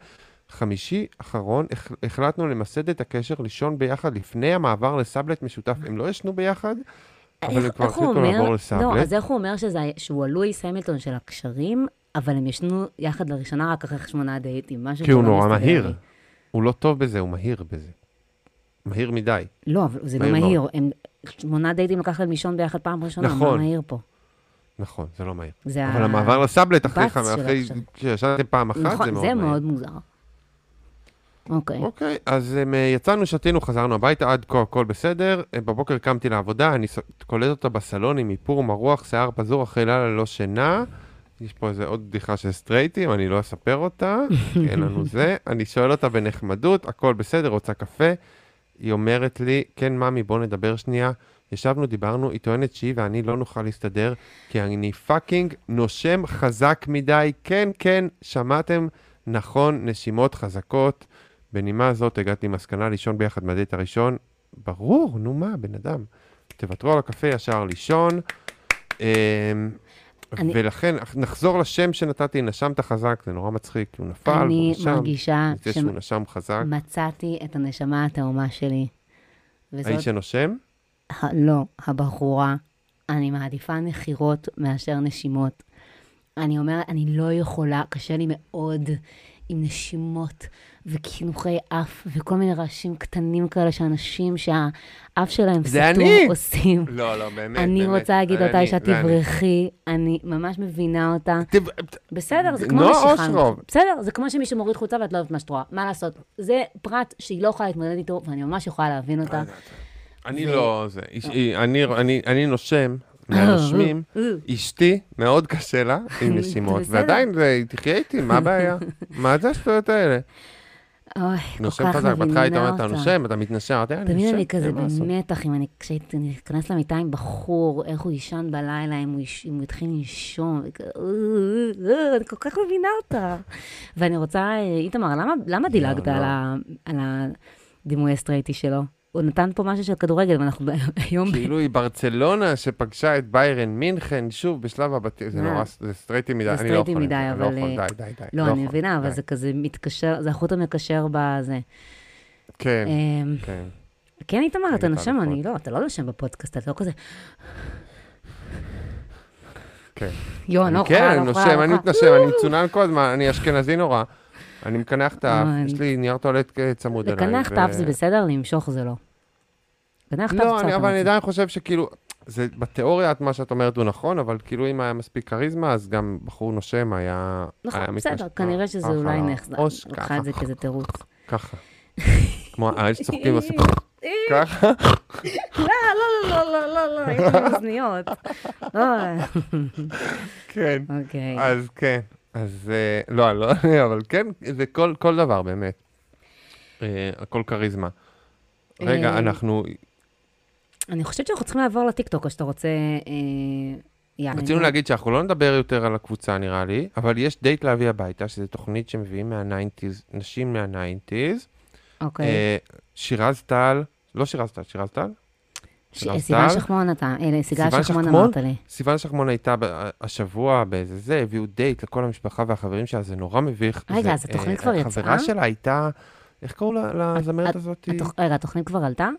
חמישי אחרון, הח- החלטנו למסד את הקשר, לישון ביחד לפני המעבר לסאבלט משותף. הם לא ישנו ביחד, אבל איך- כבר איך הוא החליטו לעבור לא, לסאבלט. אז איך הוא אומר שזה- שהוא הלואיס המילטון של הקשרים, אבל הם ישנו יחד לראשונה רק אחרי שמונה דייטים, משהו כי הוא נורא מהיר. לי. הוא לא טוב בזה, הוא מהיר בזה. מהיר מדי. לא, אבל זה לא מהיר מהיר. הם שמונה דייטים לקח להם לישון ביחד פעם ראשונה, מה נכון. מהיר פה? נכון, זה לא מהיר. זה אבל ה- המעבר לסאבלט אחרי אחרי. שישנתם פעם אחת, נכון, זה מאוד זה מהיר. מאוד מוזר. אוקיי. אוקיי, אז um, יצאנו, שתינו, חזרנו הביתה, עד כה הכל בסדר. אה, בבוקר קמתי לעבודה, אני קולט אותה בסלון עם איפור מרוח, שיער פזור אחרי לילה ללא שינה. יש פה איזה עוד בדיחה של סטרייטים, אני לא אספר אותה, אין לנו זה. אני שואל אותה בנחמדות, הכל בסדר, רוצה קפה? היא אומרת לי, כן, ממי, בוא נדבר שנייה. ישבנו, דיברנו, היא טוענת שהיא ואני לא נוכל להסתדר, כי אני fucking נושם חזק מדי. כן, כן, שמעתם נכון, נשימות חזקות. בנימה זאת הגעתי למסקנה לישון ביחד מהדייט הראשון. ברור, נו מה, בן אדם. תוותרו על הקפה, ישר לישון. אמ, אני- ולכן, נחזור לשם שנתתי, נשמת חזק, זה נורא מצחיק, כי הוא נפל, אני והוא נשם. מרגישה זה שהוא נשם חזק. שמצאתי את הנשמה התאומה שלי. וזאת, האיש שנושם? ה- לא, הבחורה. אני מעדיפה נחירות מאשר נשימות. אני אומרת, אני לא יכולה, קשה לי מאוד עם נשימות וקינוחי אף וכל מיני רעשים קטנים כאלה שאנשים שהאף שלהם סתום אני! עושים. לא, לא, באמת, אני באמת. רוצה להגיד אותה אני, אישה אני. תברכי, אני ממש מבינה אותה. תב- בסדר, זה כמו נועה נשיכה. אושרוב. בסדר, זה כמו שמישהו מוריד חולצה ואת לא אוהבת מה שאת רואה. מה לעשות? זה פרט שהיא לא יכולה להתמודד איתו, ואני ממש יכולה להבין אותה. אני ו- לא, זה, אני- אני- אני נושם, מהנושמים, אשתי, מאוד קשה לה עם נשימות. ועדיין היא תחיה איתי, מה הבעיה? מה זה השטויות האלה? אוי, כל נושם כך חזק, בהתחלה היית מבינה אומרת, אתה אותה. נושם, אתה מתנשם, אמרתי, אני תמיד נושם, אני כזה אין מה לעשות." במתח, אם אני, כשהייתי נכנס למיטה עם בחור, איך הוא יישן בלילה, אם הוא, התחיל לנשום, "אה, אה, אה", אני כל כך מבינה אותה. ואני רוצה, אה, איתמר, למה, דילגת לא. ה, על הדימוי הסטרייטי שלו? הוא נתן פה משהו של כדורגל, ואנחנו היום... כאילו היא ברצלונה שפגשה את ביירן מינכן, שוב, בשלב הבתים, זה אה. נורא, זה סטרייטי מדי, זה אני לא יכול, סטרייטי מדי, אני לא אבל, יכול, אה, די, די, די. לא, אני יכול, מבינה, אבל. זה כזה מתקשר, זה החוט המקשר בזה. כן, אמ, כן. כן, איתמר, אתה נושם. אני לא, אתה לא נושם בפודקאסט, אתה לא כזה... כן. יואו, אני לא כן, יכולה, אני לא יכולה, נושם, לא אני יכולה. מתנשם, אני צונן כל הזמן, אני אשכנזי נורא. אני מקנח את האף. יש לי נייר טואלט צמוד אליי. לקנח את האף זה בסדר, למשוך זה לא. לקנח את האף לא, קצת. אני- אבל אני. עדיין חושב שכאילו, זה בתיאוריה את מה שאת אומרת הוא נכון, אבל כאילו אם היה מספיק כריזמה, אז גם בחור נושם היה... נכון, היה בסדר. כנראה שזה אולי נחזק. לקחה את זה כזה תירוץ. ככה. כמו האלה שצוחקים בסיפור. ככה. לא, לא, לא, לא, לא, לא, יש לי אוזניות. כן. אוקיי. אז כן, אז אה, לא, לא, אבל כן, זה כל, כל דבר באמת. אה, הכל כריזמה. רגע, אה, אנחנו אני חושבת שאנחנו צריכים לעבור לטיקטוק, או שאתה רוצה... יאללה. רצינו להגיד שאנחנו לא נדבר יותר על הקבוצה נראה לי, אבל יש דייט להביא הביתה, שזו תוכנית שמביאים מה-90's, נשים מה-90's. אוקיי. שירז טל, לא שירז טל, שירז טל? שירז סיוון? שחמון אתה, אלה, סיגל שחמון? אמרת לי. סיוון שחמון הייתה השבוע באיזה זה, הביאו דייט לכל המשפחה והחברים שלה, זה נורא מביך. רגע, זה, אז התוכנית אה, כבר החברה יצאה? שלה הייתה, איך קראו לזמרת את- הזאת? רגע, התוכנית כבר עלתה?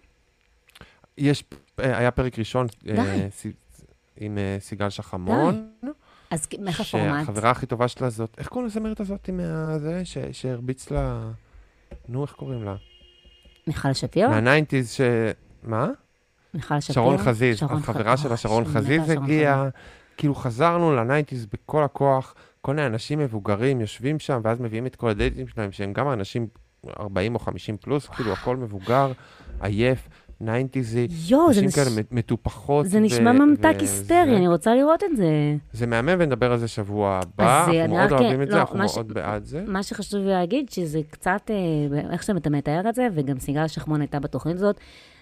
יש, אה, היה פרק ראשון אה, עם אה, סיגל שחמון. אז איך הפורמט? שהחברה הכי טובה שלה זאת, איך קוראים לזמרת הזאת עם ה- זה, ש- שהרביץ לה, נו, איך קוראים לה? מיכל שפירו? מה nineties ש... מה? מיכל שפירו? שרון חזיז, שרון החברה ח- שלה, אוי, שרון שאני מתה חזיז שרון הגיעה, כאילו חזרנו ל nineties בכל הכוח, כל מיני אנשים מבוגרים יושבים שם, ואז מביאים את כל הדייטים שלהם, שהם גם אנשים 40 או 50 פלוס, כאילו הכל מבוגר, עייף, ניינטיזי, זה נשים נש- כאלה מטופחות. זה ו- נשמע ממתק וזה- היסטרי, אני רוצה לראות את זה. זה מהמם ונדבר על זה שבוע הבא, אה, אנחנו מאוד רק- אוהבים את זה, לא, אנחנו מה ש- מאוד בעד זה. מה שחשוב להגיד, שזה קצת, אה, איך שאתה מתאר את זה, וגם סיגל שחמון הייתה בתוכנית הזאת,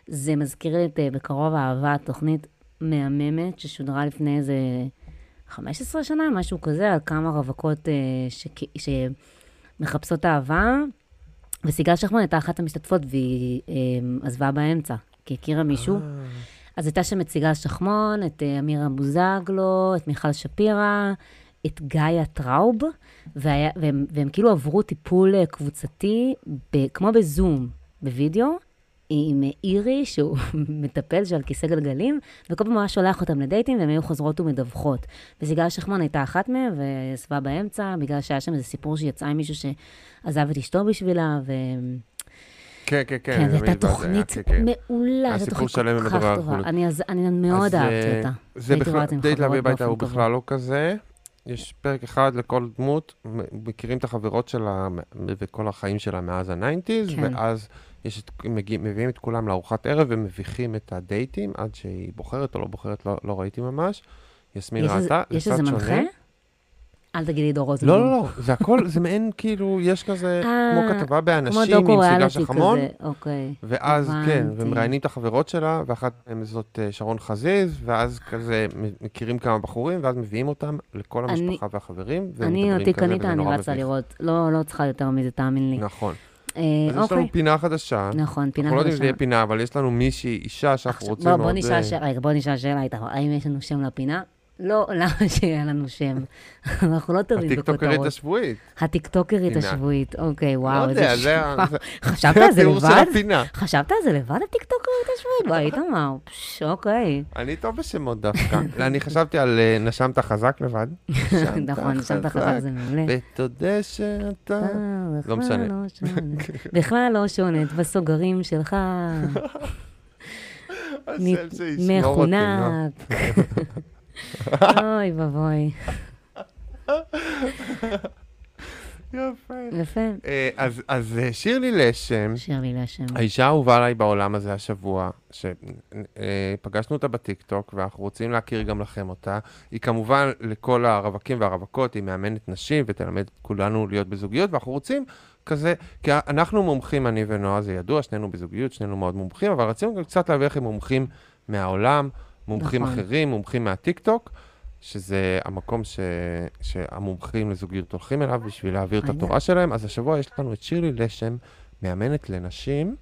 זה מזכיר לי את אה, בקרוב אהבה, תוכנית מהממת ששודרה לפני איזה 15 שנה, משהו כזה, על כמה רווקות אה, שכ- שמחפשות אהבה, וסיגל שחמון הייתה אחת המשתתפות והיא אה, עזבה באמצע, כי הכירה מישהו. אז הייתה שם את סיגל שחמון, את אמירה בוזגלו, את מיכל שפירא, את גאיה טראוב, והיה, והם, והם כאילו עברו טיפול קבוצתי, ב, כמו בזום, בווידאו, עם אירי, שהוא מטפל שעל כיסא גלגלים, וכל פעם הוא היה שולח אותם לדייטים, והם היו חוזרות ומדווחות. וסיגל שחמון הייתה אחת מהם, ועזבה באמצע, בגלל שהיה שם איזה סיפור שיצא עם מישהו שעזב את אשתו בשבילה, ו... כן, כן, כן. כן, זו הייתה תוכנית כן, כן. מעולה, זו תוכנית כל כך טובה. אני, מאוד אהבתי אה, אותה. זה בכלל, דייט להביא הביתה הוא. בכלל לא כזה. יש פרק אחד לכל דמות, מכירים את החברות שלה וכל החיים שלה מאז ה nineties, כן. ואז יש את, מגיע, מביאים את כולם לארוחת ערב ומביכים את הדייטים עד שהיא בוחרת או לא בוחרת, לא, לא ראיתי ממש. יסמין יש איזה- ראתה, זה יש קצת איזה שונה. מנחה? אל תגידי דור רוזנבלום. לא, לא, לא, זה הכל, זה מעין כאילו, יש כזה, אה, כמו כתבה כמו באנשים דוקו עם שחמון, כזה, אוקיי. ואז, כן. ומראיינים את החברות שלה, ואחת מהן זאת אה, שרון חזיז, ואז כזה מכירים כמה בחורים, ואז מביאים אותם לכל המשפחה והחברים, אני אותי קנית, אני רצה. לראות. לא לא צריכה יותר מזה, תאמין לי. נכון. אה, אז יש אוקיי. לנו פינה חדשה, נכון, פינה אנחנו לא יודעים אם חדשה. זה יהיה פינה, אבל יש לנו מישהי, אישה שאנחנו רוצים מאוד... בוא נשאל שאלה, רגע, בוא נשאל שאלה איתך, האם יש לנו שם לפינה? לא, למה שיהיה לנו שם? אנחנו לא טובים הטיקטוקרית בכותרות. השבועית. הטיקטוקרית. השבועית, אוקיי, לא וואו, יודע, איזה זה ש- ה- וואו, זה- חשבת זה על זה התיאור של לבד? הפינה. חשבת על זה לבד, הטיקטוקרית השבועית? וואי, איתמר, אוקיי. אני טוב בשמות דווקא. לא, אני חשבתי על אה, נשמת חזק לבד. נכון, נשמת חזק זה מעולה. ותודה שאתה... אה, לא משנה. לא. בכלל לא שונאת בסוגרים שלך, השם שישמור אותי, נו. אוי ואבוי, יפה. יפה. אה, אז- אז אה, שירלי לשם, שירלי לשם. האישה האהובה עליי בעולם הזה השבוע, שפגשנו אותה בטיקטוק, ואנחנו רוצים להכיר גם לכם אותה. היא כמובן לכל הרווקים והרווקות, היא מאמנת נשים ותלמד כולנו להיות בזוגיות, ואנחנו רוצים כזה, כי אנחנו מומחים, אני ונועה, זה ידוע, שנינו בזוגיות, שנינו מאוד מומחים, אבל רצינו גם קצת להביא לכם מומחים מהעולם, מומחים נכון. אחרים, מומחים מהטיקטוק. שזה המקום ש... שהמומחים לזוגיות הולכים אליו בשביל להעביר את. התורה שלהם. אז השבוע יש לנו את שירלי לשם, מאמנת לנשים.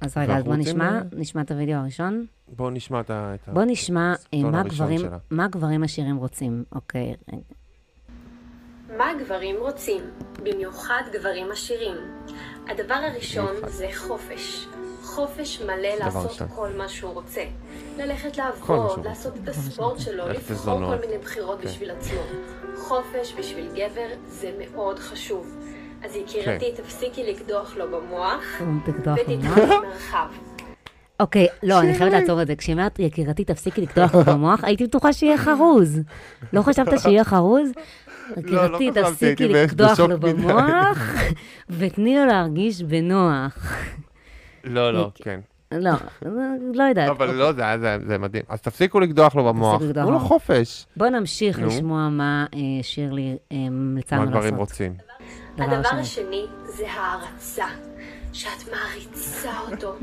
אז רגע, אז בוא נשמע, נשמע את הוידאו הראשון. בואו נשמע את ה... בוא נשמע מה הראשון גברים- שלה. מה גברים עשירים רוצים. אוקיי, רגע. מה גברים רוצים? במיוחד גברים עשירים. הדבר הראשון. זה חופש. חופש מלא לעשות ראשון. כל מה שהוא רוצה. ללכת לעבוד, לעשות את הספורט שלו, לבחור לזונות. כל מיני בחירות כן. בשביל עצמו. חופש בשביל גבר זה מאוד חשוב. אז יקירתי, תפסיקי לקדוח לו במוח, במוח. מרחב. אוקיי, לא, אני חייבת לעצור את זה. כשהיא אומרת, יקירתי, תפסיקי לקדוח לו במוח, הייתי בטוחה שיהיה חרוז. לא חשבת שיהיה חרוז? יקירתי, חשבתי, תפסיקי הייתי לקדוח לו. במוח, ותני לו להרגיש בנוח. לא, לא, כן. לא, לא יודעת. אבל לא, זה היה- זה- זה מדהים. אז תפסיקו לקדוח לו במוח, לקדוח תנו לו לו. חופש. בואו נמשיך נו. לשמוע מה אה, שירלי אה, ממליצה מה לנו לעשות. גברים רוצים. דבר הדבר שני. השני זה הערצה. שאת מעריצה אותו.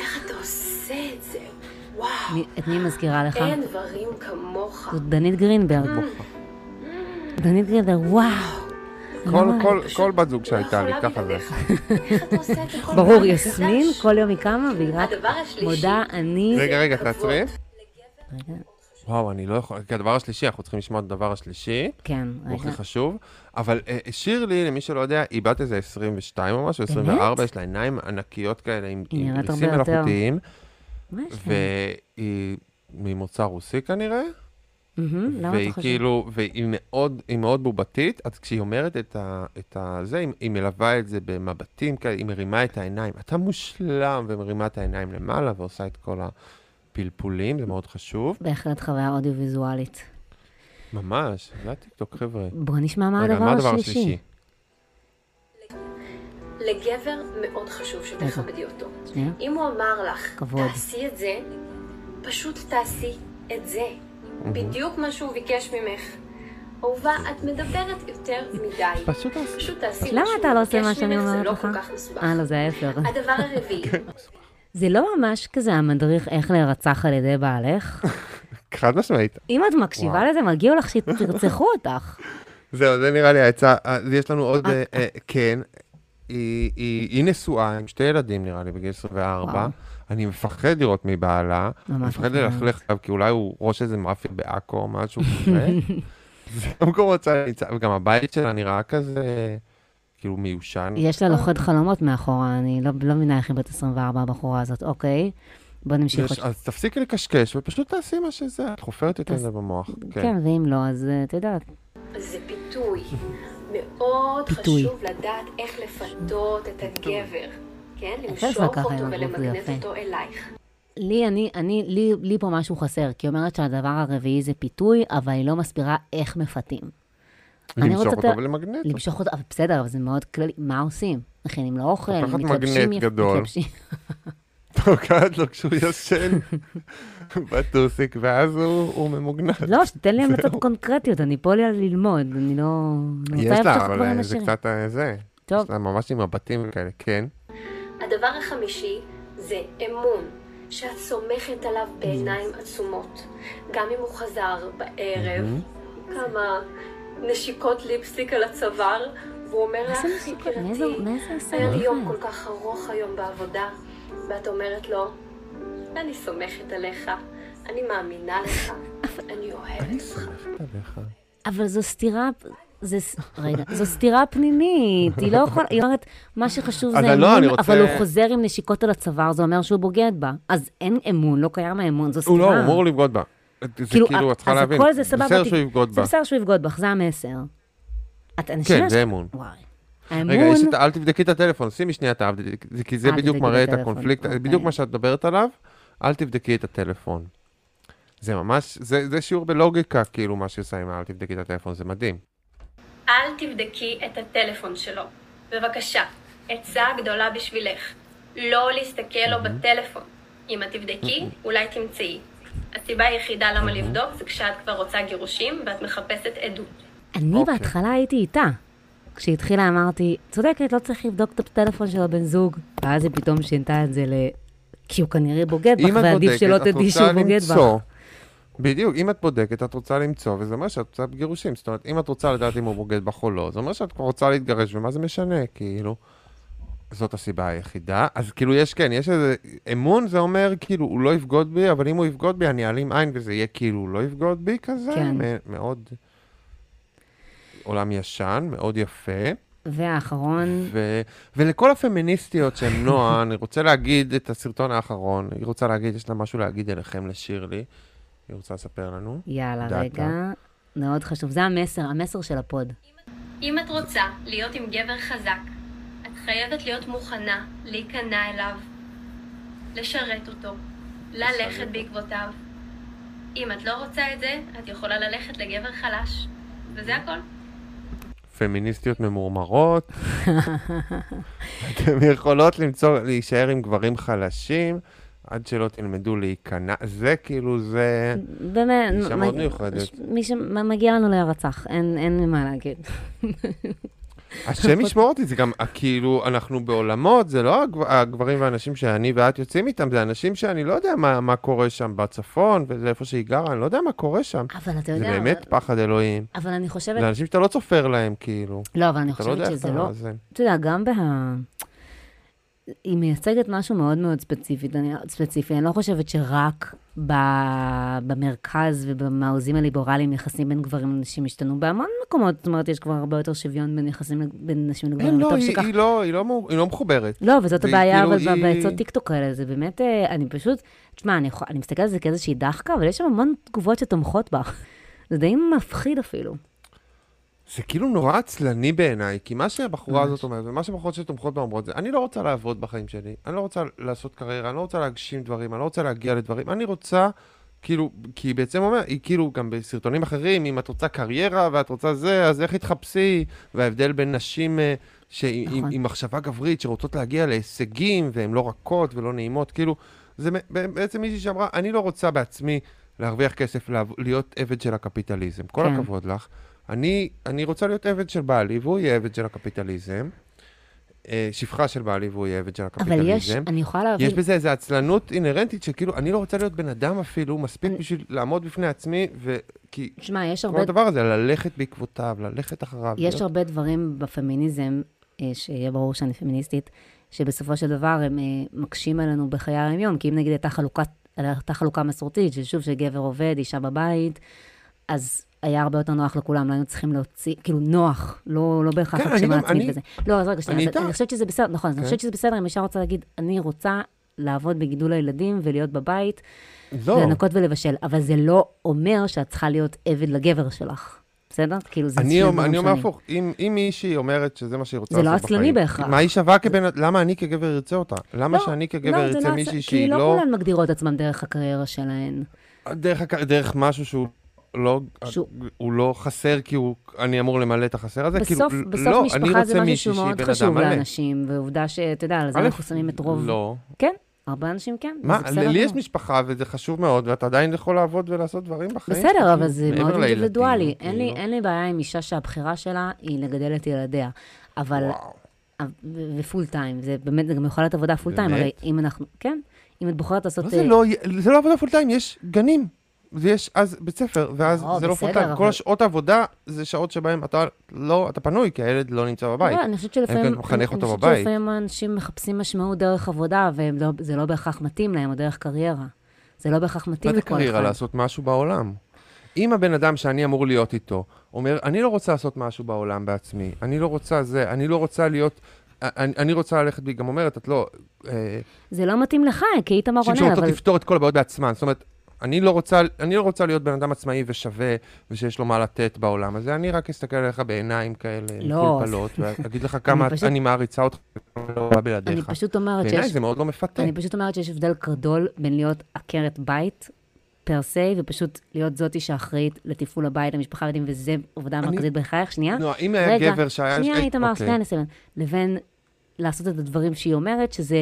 איך אתה עושה את זה? וואו. את מי מזכירה לך? אין דברים כמוך. זאת דנית גרינברג. דנית גרינברג, וואו. כל-? כל- כל בת זוג לא שהייתה לי, יכולה ככה זה. בלעדיך. איך אתה עושה את הכל ברור, יסמין? כל יום היא קמה והיא רק מודה, אני... רגע, רגע. תעצרי. רגע, וואו, אני לא יכול, כי הדבר השלישי, אנחנו צריכים לשמוע את הדבר השלישי, כן, הוא הכי רגע. חשוב. אבל אה, שירלי, למי שלא יודע, היא בת איזה 22 או משהו, 24, יש לה עיניים ענקיות כאלה עם ריסים. מלאכותיים, מה יש לה? והיא ממוצא רוסי כנראה, מהמם, למה אתה חושב? כאילו, והיא מאוד, היא מאוד בובתית, אז כשהיא אומרת את ה... את ה זה, היא, היא מלווה את זה במבטים כאלה, היא מרימה את העיניים. אתה מושלם, ומרימה את העיניים למעלה, ועושה את כל הפלפולים, זה מאוד חשוב. בהחלט חוויה אודיו-ויזואלית. ממש, זה הטיקטוק, חבר'ה. בוא נשמע מה רגע, הדבר מה הדבר השלישי. השלישי? לגבר מאוד חשוב שתכבדי אותו. אם הוא אמר לך, כבוד. תעשי את זה, פשוט תעשי את זה. בדיוק מה שהוא ביקש ממך. אהובה, את מדברת יותר מדי. פשוט תעשי. פשוט תעשי למה אתה לא עושה מה שאני אומרת זה לא לך? כל כך מסובך. אה, לא, זה ההפך. הדבר הרביעי, זה לא ממש כזה המדריך איך להירצח על ידי בעלך. חד משמעית. אם את מקשיבה. לזה, מגיע לך שתרצחו אותך. זהו, זה נראה לי העצה. אז יש לנו עוד, אה, אה, כן, היא נשואה עם שתי ילדים, נראה לי, בגיל 24. אני מפחד לראות מבעלה. אני מפחד. ללכלך עליו, כי אולי הוא ראש איזה מאפיה בעכו או משהו כזה. זה המקומות שאני נמצא, וגם הבית שלה נראה כזה, כאילו מיושן. יש לה לוכד חלומות מאחורה, אני לא לא מבינה איך היא בת 24, הבחורה הזאת. אוקיי, בוא נמשיך. יש- אז תפסיקי לקשקש ופשוט תעשי מה שזה, את חופרת יותר מדי במוח. כן. כן, ואם לא, אז אה, את יודעת. זה פיתוי. מאוד פיתוי. חשוב לדעת איך לפתות את הגבר. כן? למשוך אותו ולמגנט. אותו אלייך. לי, אני, אני, לי, לי פה משהו חסר, כי היא אומרת שהדבר הרביעי זה פיתוי, אבל היא לא מסבירה איך מפתים. אני למשוך רוצה אותו את ה- ולמגנט. למשוך אותו, אבל בסדר, אבל זה מאוד כללי. מה עושים? מכינים לו אוכל, מתלבשים מגנט יפ- גדול. תוקעת לו כשהוא ישן בטוסיק, ואז הוא הוא ממוגנט. לא, שתתן לי המלצות. קונקרטיות, אני פה לי ללמוד, אני לא... יש לה, אבל זה. קצת אה, זה. טוב. יש לה ממש עם מבטים כאלה, כן. הדבר החמישי זה אמון, שאת סומכת עליו בעיניים עצומות. גם אם הוא חזר בערב, כמה נשיקות ליפסטיק על הצוואר, והוא אומר לך, יקירתי? היה לי יום? כל כך ארוך היום בעבודה, ואת אומרת לו, אני סומכת עליך, אני מאמינה לך, אני אוהבת אותך. אבל זו סתירה, זה, רגע, זו סתירה פנימית, היא לא יכולה, היא אומרת, מה שחשוב אז זה לא, אמון, רוצה- אבל הוא חוזר עם נשיקות על הצוואר, זה אומר שהוא בוגד בה. אז אין אמון, לא קיים האמון, זו הוא סתירה. לא, הוא אמור לבגוד בה. זה כאילו, את צריכה אז להבין. הכל זה סבבה, בסדר שהוא יבגוד זה בה. בסדר שהוא יבגוד בך, זה המסר. את. כן, זה אמון. וואי. האמון... רגע, יש את אל תבדקי את הטלפון, שימי שנייה את ה... זה- כי זה אל בדיוק מראה את את הקונפליקט, אוקיי. בדיוק מה שאת מדברת עליו, אל תבדקי את הטלפון. זה ממש, זה זה שיעור בלוגיקה, כאילו, מה שהיא עושה עם אל תבדקי את הטלפון, זה מדהים. אל תבדקי את הטלפון שלו. בבקשה, עצה גדולה בשבילך. לא להסתכל לו בטלפון. אם את תבדקי, אולי תמצאי. הסיבה היחידה למה לבדוק זה כשאת כבר רוצה גירושים ואת מחפשת עדות. אני אוקיי. בהתחלה הייתי איתה. כשהיא התחילה אמרתי, צודקת, לא צריך לבדוק את הטלפון של הבן זוג. ואז היא פתאום שינתה את זה ל... כי הוא כנראה בוגד בך, אם את ועדיף בודקת, שלא את תדעי שהוא רוצה בוגד בך. בדיוק, אם את בודקת, את רוצה למצוא, וזה אומר שאת רוצה גירושים. זאת אומרת, אם את רוצה לדעת אם הוא בוגד בך או לא, זה אומר שאת כבר רוצה להתגרש, ומה זה משנה, כאילו. זאת הסיבה היחידה. אז כאילו יש, כן, יש איזה... אמון זה אומר, כאילו, הוא לא יבגוד בי, אבל אם הוא יבגוד בי, אני אעלים עין, וזה יהיה כאילו, הוא לא יבגוד בי כזה. כן. מאוד... עולם ישן, מאוד יפה. והאחרון, ו... ולכל הפמיניסטיות שהן נועה, אני רוצה להגיד את הסרטון האחרון. היא רוצה להגיד, יש לה משהו להגיד אליכם, לשירלי. היא רוצה לספר לנו. יאללה, דאטה. רגע, מאוד חשוב. זה המסר, המסר של ה pod. אם את רוצה להיות עם גבר חזק, את חייבת להיות מוכנה להיכנע אליו, לשרת אותו, ללכת בעקבותיו. אם את לא רוצה את זה, את יכולה ללכת לגבר חלש, וזה הכל. פמיניסטיות ממורמרות. אתן יכולות למצוא, להישאר עם גברים חלשים, עד שלא תלמדו להיכנע. זה כאילו, זה... באמת, אישה מאוד מיוחדת. מי שמגיע לנו להירצח, אין אין מה להגיד. השם ישמור אותי, זה גם, כאילו, אנחנו בעולמות, זה לא הגב- הגברים והנשים שאני ואת יוצאים איתם, זה אנשים שאני לא יודע מה, מה קורה שם בצפון, וזה איפה שהיא גרה, אני לא יודע מה קורה שם. אבל אתה זה יודע, באמת אבל- פחד אלוהים. אבל אני חושבת, זה אנשים שאתה לא צופר להם, כאילו. לא, אבל אני לא חושבת איך שזה אתה... לא, זה. אתה יודע, גם בה... היא מייצגת משהו מאוד מאוד ספציפי, אני, ספציפי. אני לא חושבת שרק ב, במרכז ובמעוזים הליברליים יחסים בין גברים לנשים השתנו. בהמון מקומות, זאת אומרת, יש כבר הרבה יותר שוויון בין יחסים בין נשים לגברים. לא, היא, שכך. היא, לא, היא, לא, היא לא מחוברת. לא, וזאת והיא הבעיה, כאילו, אבל היא- בעצות טיקטוק האלה, זה באמת, אה, אני פשוט, תשמע, אני, אני מסתכלת על זה כאיזושהי דחקה, אבל יש שם המון תגובות שתומכות בה. זה די מפחיד אפילו. זה כאילו נורא עצלני בעיניי, כי מה שהבחורה. הזאת אומרת, ומה שבחורות שתומכות בה אומרות זה, אני לא רוצה לעבוד בחיים שלי, אני לא רוצה לעשות קריירה, אני לא רוצה להגשים דברים, אני לא רוצה להגיע לדברים, אני רוצה, כאילו, כי היא בעצם אומרת, היא כאילו גם בסרטונים אחרים, אם את רוצה קריירה ואת רוצה זה, אז איך תחפשי? וההבדל בין נשים אה, שעם נכון. עם, עם מחשבה גברית, שרוצות להגיע להישגים, והן לא רכות ולא נעימות, כאילו, זה בעצם מישהי שאמרה, אני לא רוצה בעצמי להרוויח כסף, להיות עבד של הקפיטליזם. כל כן. הכבוד לך. אני, אני רוצה להיות עבד של בעלי, והוא יהיה עבד של הקפיטליזם. אה, שפחה של בעלי, והוא יהיה עבד של הקפיטליזם. אבל יש, אני יכולה להבין, יש בזה איזו עצלנות אינהרנטית, שכאילו, אני לא רוצה להיות בן אדם אפילו, מספיק אני- בשביל לעמוד בפני עצמי, וכי... תשמע, יש כל הרבה, הדבר הזה, ללכת בעקבותיו, ללכת אחריו. יש להיות- הרבה דברים בפמיניזם, אה, שיהיה ברור שאני פמיניסטית, שבסופו של דבר הם אה, מקשים עלינו בחיי היום-יום, כי אם נגיד הייתה חלוקה, הייתה חלוקה מסורתית, ששוב, שגבר עובד, אישה בבית, אז היה הרבה יותר נוח לכולם, לא היינו צריכים להוציא, כאילו נוח, לא, לא בהכרח כן, להגשים אני על גם- עצמי אני- וזה. לא, אז רגע, שנייה, אני אני. חושבת שזה בסדר, נכון, אז אני כן. חושבת שזה בסדר אם אישה רוצה להגיד, אני רוצה לעבוד בגידול הילדים ולהיות בבית, לא, ולנקות ולבשל, אבל זה לא אומר שאת צריכה להיות עבד לגבר שלך, בסדר? כאילו, זה אני אומר- אני אומר. הפוך, אם אם מישהי אומרת שזה מה שהיא רוצה זה לא לעשות עצלני בחיים, בהכרח. מה היא שווה כבן... למה אני כגבר ארצה אותה? למה לא, שאני כגבר לא, זה ארצה לא מישהי שהיא כי לא לא... כולן מגדירות עצמן דרך הקריירה שלהן. דרך, דרך משהו שהוא לא, שהוא- הוא לא חסר כי הוא, אני אמור למלא את החסר הזה, בסוף, כאילו, בסוף לא, אני משפחה זה משהו שהוא מאוד חשוב. לאנשים, ועובדה שאתה יודע, על זה אנחנו שמים את רוב... לא. כן, הרבה אנשים כן, מה, בסדר לי יש גמור. משפחה וזה חשוב מאוד, ואתה עדיין יכול לעבוד ולעשות דברים בחיים. בסדר, אבל כאילו, זה מעבר מאוד אינדיבידואלי. אין כאילו. אין לי בעיה עם אישה שהבחירה שלה היא לגדל את ילדיה. אבל, ו full time, זה באמת, זה גם יכול להיות עבודה full time? הרי אם אנחנו, כן, אם את בוחרת לעשות... לא, זה אה, לא, זה לא עבודה full time, יש גנים. ויש אז בית ספר, ואז לא, זה לא בסדר, time. כל אבל- השעות העבודה זה שעות שבהן אתה לא, אתה פנוי, כי הילד לא נמצא בבית. לא, אני חושבת שלפעמים, אני אותו חושבת. שלפעמים אנשים מחפשים משמעות דרך עבודה, וזה לא בהכרח מתאים להם, או דרך קריירה. זה לא בהכרח מה מתאים זה לכל קריירה? אחד. לעשות משהו בעולם. אם הבן אדם שאני אמור להיות איתו אומר, אני לא רוצה לעשות משהו בעולם בעצמי, אני לא רוצה זה, אני לא רוצה להיות, אני, אני רוצה ללכת, והיא גם אומרת, את לא, אה, זה לא מתאים לך, כי איתמר עונה, שרוצות אבל... לפתור את כל הבעיות בעצמן. זאת אומרת, אני לא, רוצה, אני לא רוצה להיות בן אדם עצמאי ושווה, ושיש לו מה לתת בעולם הזה, אני רק אסתכל עליך בעיניים כאלה, לא, מפולפלות, ואגיד לך כמה פשוט- אני מעריצה אותך, לא בא אני בלעדיך. פשוט אומרת בעיניי שיש... זה מאוד לא מפתה. אני פשוט אומרת שיש הבדל גדול בין להיות עקרת בית, פר סי, ופשוט להיות זאתי שאחראית לתפעול הבית, המשפחה, ילדים, וזה עבודה אני- מרכזית בחייך, שנייה. נו, אם היה רגע, גבר שהיה... שנייה, אה, איתמר, אוקיי. שנייה, נסיים. לבין לעשות את הדברים שהיא אומרת, שזה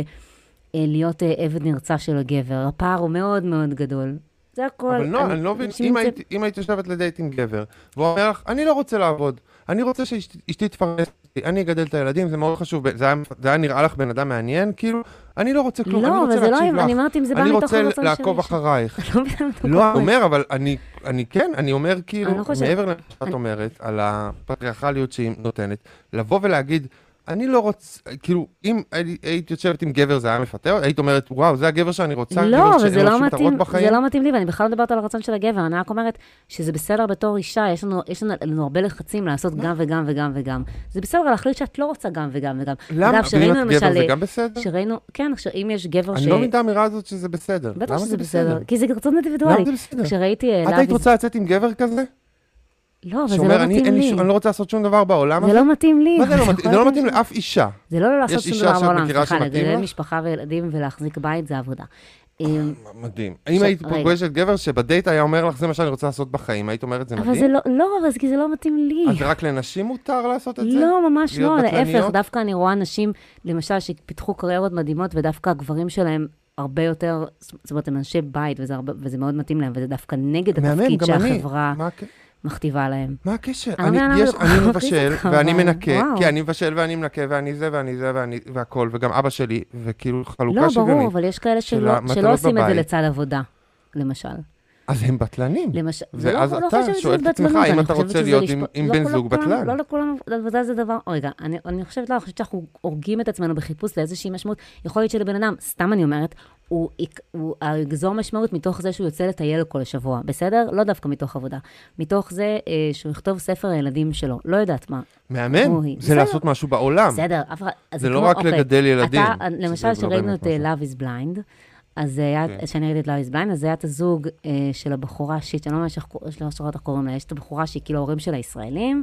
אה, להיות אה, עבד נרצע של הגבר. הפער הוא מאוד מאוד גדול. זה הכל. אבל לא, אני לא מבין, אם היית- יושבת לדייט עם גבר, והוא אומר לך, אני לא רוצה לעבוד, אני רוצה שאשתי תפרנס אותי, אני אגדל את הילדים, זה מאוד חשוב, זה היה- נראה לך בן אדם מעניין, כאילו, אני לא רוצה כלום, אני לא, אבל רוצה זה לא, להקשיב לך, אני אומרת אם זה בא אני מתוך רוצה הרצון שלי. לעקוב אחרייך. לא מתוך לא. אני אומר, אבל אני, אני כן, אני אומר כאילו, אני לא מעבר למה שאת אני- אומרת, על הפטריארכליות שהיא נותנת, לבוא ולהגיד, אני לא רוצה, כאילו, אם הי- היית יושבת עם גבר זה היה מפתה, היית אומרת, וואו, זה הגבר שאני רוצה, לא, גבר אבל שאין זה לו לא שום מתאים, מטרות בחיים. זה לא מתאים לי, ואני בכלל לא מדברת על הרצון של הגבר, אני רק אומרת שזה בסדר בתור אישה, יש לנו, יש לנו, לנו הרבה לחצים לעשות גם וגם וגם וגם. זה בסדר להחליט שאת לא רוצה גם וגם וגם. למה? אגב, שראינו את גבר למשל, זה גם בסדר? שראינו, כן, אם יש גבר ש... אני לא מבין את האמירה הזאת שזה בסדר. בטח שזה זה בסדר, כי זה רצון אינדיבידואלי. למה זה בסדר? כשראיתי... אה, את היית רוצה לצאת עם גבר כזה? לא, אבל זה שאומר, לא אני מתאים לי. שום- אני לא רוצה לעשות שום דבר בעולם זה הזה? לא מתאים לי. מה זה לא מתאים? זה לא מתאים לאף אישה. זה לא לעשות יש שום אישה דבר שאת בעולם, מכירה סליחה, שמתאים לגדל לך? משפחה וילדים ולהחזיק בית זה עבודה. אמ, מדהים. אם היית. פוגשת גבר שבדייט היה אומר לך, זה מה שאני רוצה לעשות בחיים, היית אומרת, זה אבל זה מדהים? לא, לא, אבל זה כי זה לא מתאים לי. אז רק לנשים מותר לעשות את זה? לא, ממש לא, להפך? דווקא אני רואה נשים, למשל, שפיתחו קריירות מדהימות, ודווקא הגברים שלהם הרבה יותר, זאת אומרת, הם אנשי בית, וזה, הרבה, וזה מאוד מתאים להם, וזה דווקא נגד מהמם, התפקיד גם אני. מכתיבה להם. מה הקשר? אני לא יש, אני מבשל, ואני מנקה. כי אני מבשל ואני מנקה, ואני זה, ואני זה, ואני, והכל, וגם אבא שלי, וכאילו חלוקה לא, שוויונית. ברור, אבל יש כאלה של שלא, עושים את זה. לצד עבודה, למשל. אז הם בטלנים. למשל, ואז לא, לא אתה שואל את עצמך, אני אתה רוצה להיות לשפ- עם- עם לא בן כל- זוג בטלן? לא לכולם, עבודה זה דבר, רגע, אני, אני חושבת, לא, אני חושבת שאנחנו הורגים את עצמנו בחיפוש לאיזושהי משמעות. יכול להיות שלבן אדם, סתם אני אומרת, הוא, הוא אה, יגזור משמעות מתוך זה שהוא יוצא לטייל כל שבוע, בסדר? לא דווקא מתוך עבודה. מתוך זה אה, שהוא יכתוב ספר הילדים שלו, לא יודעת מה. מהמם, זה בסדר. לעשות משהו בעולם. בסדר, אף אחד... זה לא כמו- רק אוקיי, לגדל ילדים, אתה, למשל, לא שראינו באמת את אה, משהו. Love is Blind, אז זה היה. כשאני ראיתי את Love is Blind, אז זה היה את הזוג אה, של הבחורה השיט, שאני לא ממש לא זוכרת איך קוראים לה, יש את הבחורה שהיא כאילו ההורים שלה ישראלים,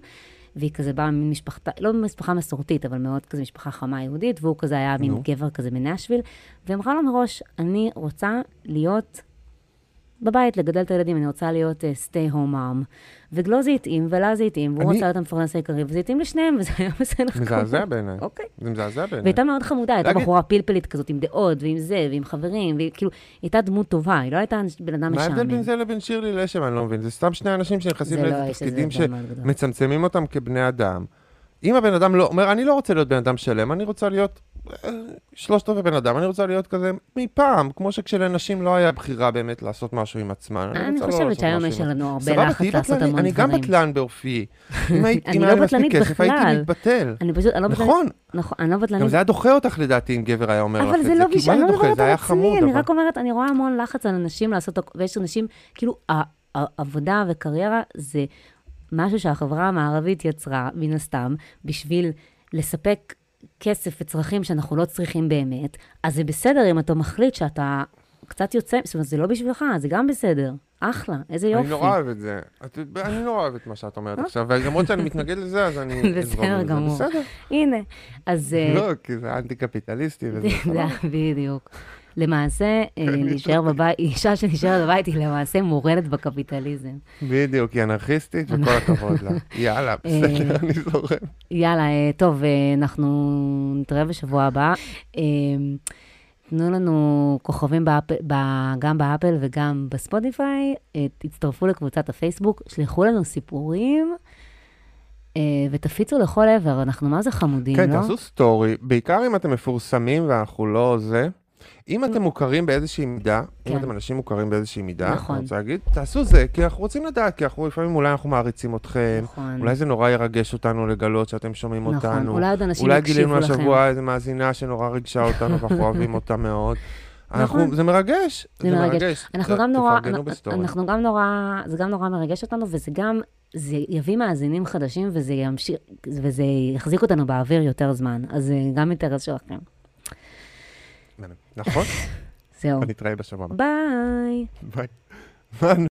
והיא כזה באה ממשפחתה, לא ממשפחה מסורתית, אבל מאוד כזה משפחה חמה יהודית, והוא כזה היה מין. גבר כזה מנשוויל, ואמרה לו מראש, אני רוצה להיות בבית, לגדל את הילדים, אני רוצה להיות uh, stay home mom. ולו זה התאים, ולה זה התאים, והוא אני- רוצה להיות המפרנס העיקרי, וזה התאים לשניהם, וזה היה בסדר. מזעזע בעיניי. אוקיי. זה מזעזע בעיניי. והייתה מאוד חמודה, הייתה להגיד- בחורה פלפלית כזאת, עם דעות, ועם זה, ועם חברים, והיא כאילו, היא הייתה דמות טובה, היא לא הייתה בן אדם מה ההבדל משעמם. בין זה לבין שירלי לשם? אני לא מבין. זה סתם שני אנשים שנכנסים לא, לאיזה תפקידים. שמצמצמים אותם כבני אדם. אם הבן אדם לא אומר, אני לא רוצה להיות בן אדם שלם, אני רוצה להיות שלושת רבעי בן אדם, אני רוצה להיות כזה מפעם, כמו שכשלנשים לא היה בחירה באמת לעשות משהו עם עצמן. אני לא חושבת שהיום יש לנו הרבה לחץ לעשות. המון אני גם דברים. בטלן באופיי. אם לא היה לי מספיק כסף, הייתי. מתבטל. אני פשוט, אני לא בטלנית. נכון, נכון, אני לא גם בטלנית. זה היה דוחה אותך לדעתי אם גבר היה אומר לך אבל את זה לא כי בשביל, מה אני זה לא? מדברת זה על עצמי, אני אבל. רק אומרת, אני רואה המון לחץ על אנשים לעשות, ויש אנשים, כאילו, עבודה וקריירה זה משהו שהחברה המערבית יצרה, מן הסתם, בשביל לספק כסף וצרכים שאנחנו לא צריכים באמת, אז זה בסדר אם אתה מחליט שאתה קצת יוצא, זאת אומרת, זה לא בשבילך, זה גם בסדר. אחלה, איזה יופי. אני נורא אוהב את זה. את- אני נורא אוהב את מה שאת אומרת עכשיו, ולמרות שאני מתנגד לזה, אז אני אזרום בסדר לזה. גמור. בסדר. הנה, אז... אה, לא, כי זה אנטי-קפיטליסטי וזה. בדיוק. למעשה, אה, להישאר בבית, אישה שנשארת בבית היא למעשה מורדת בקפיטליזם. בדיוק, היא אנרכיסטית, וכל הכבוד לה. יאללה, בסדר, אני זורם. יאללה, אה, טוב, אה, אנחנו נתראה בשבוע הבא. אה, תנו לנו כוכבים באפ, ב, גם באפל וגם בספוטיפיי, אה, תצטרפו לקבוצת הפייסבוק, שלחו לנו סיפורים אה, ותפיצו לכל עבר, אנחנו מה זה חמודים, כן, לא? תעשו סטורי, בעיקר אם אתם מפורסמים ואנחנו לא זה. אם אתם מוכרים באיזושהי מידה, אם כן. אתם אנשים מוכרים באיזושהי מידה, נכון. אני רוצה להגיד, תעשו זה, כי אנחנו רוצים לדעת, כי אנחנו לפעמים אולי אנחנו מעריצים אתכם, נכון. אולי זה נורא ירגש אותנו לגלות שאתם שומעים נכון, אותנו. אולי עוד אנשים אולי גילינו. השבוע איזה מאזינה שנורא ריגשה אותנו ואנחנו אוהבים אותה מאוד. אנחנו, נכון. זה מרגש, זה מרגש. אנחנו ת- גם נורא. אנחנו גם נורא, זה גם נורא מרגש אותנו, וזה גם, זה יביא מאזינים חדשים, וזה ימשיך, וזה יחזיק אותנו באוויר יותר זמן. אז זה גם אינטרס שלכם. נכון? זהו. נתראה בשבוע הבא. ביי. ביי.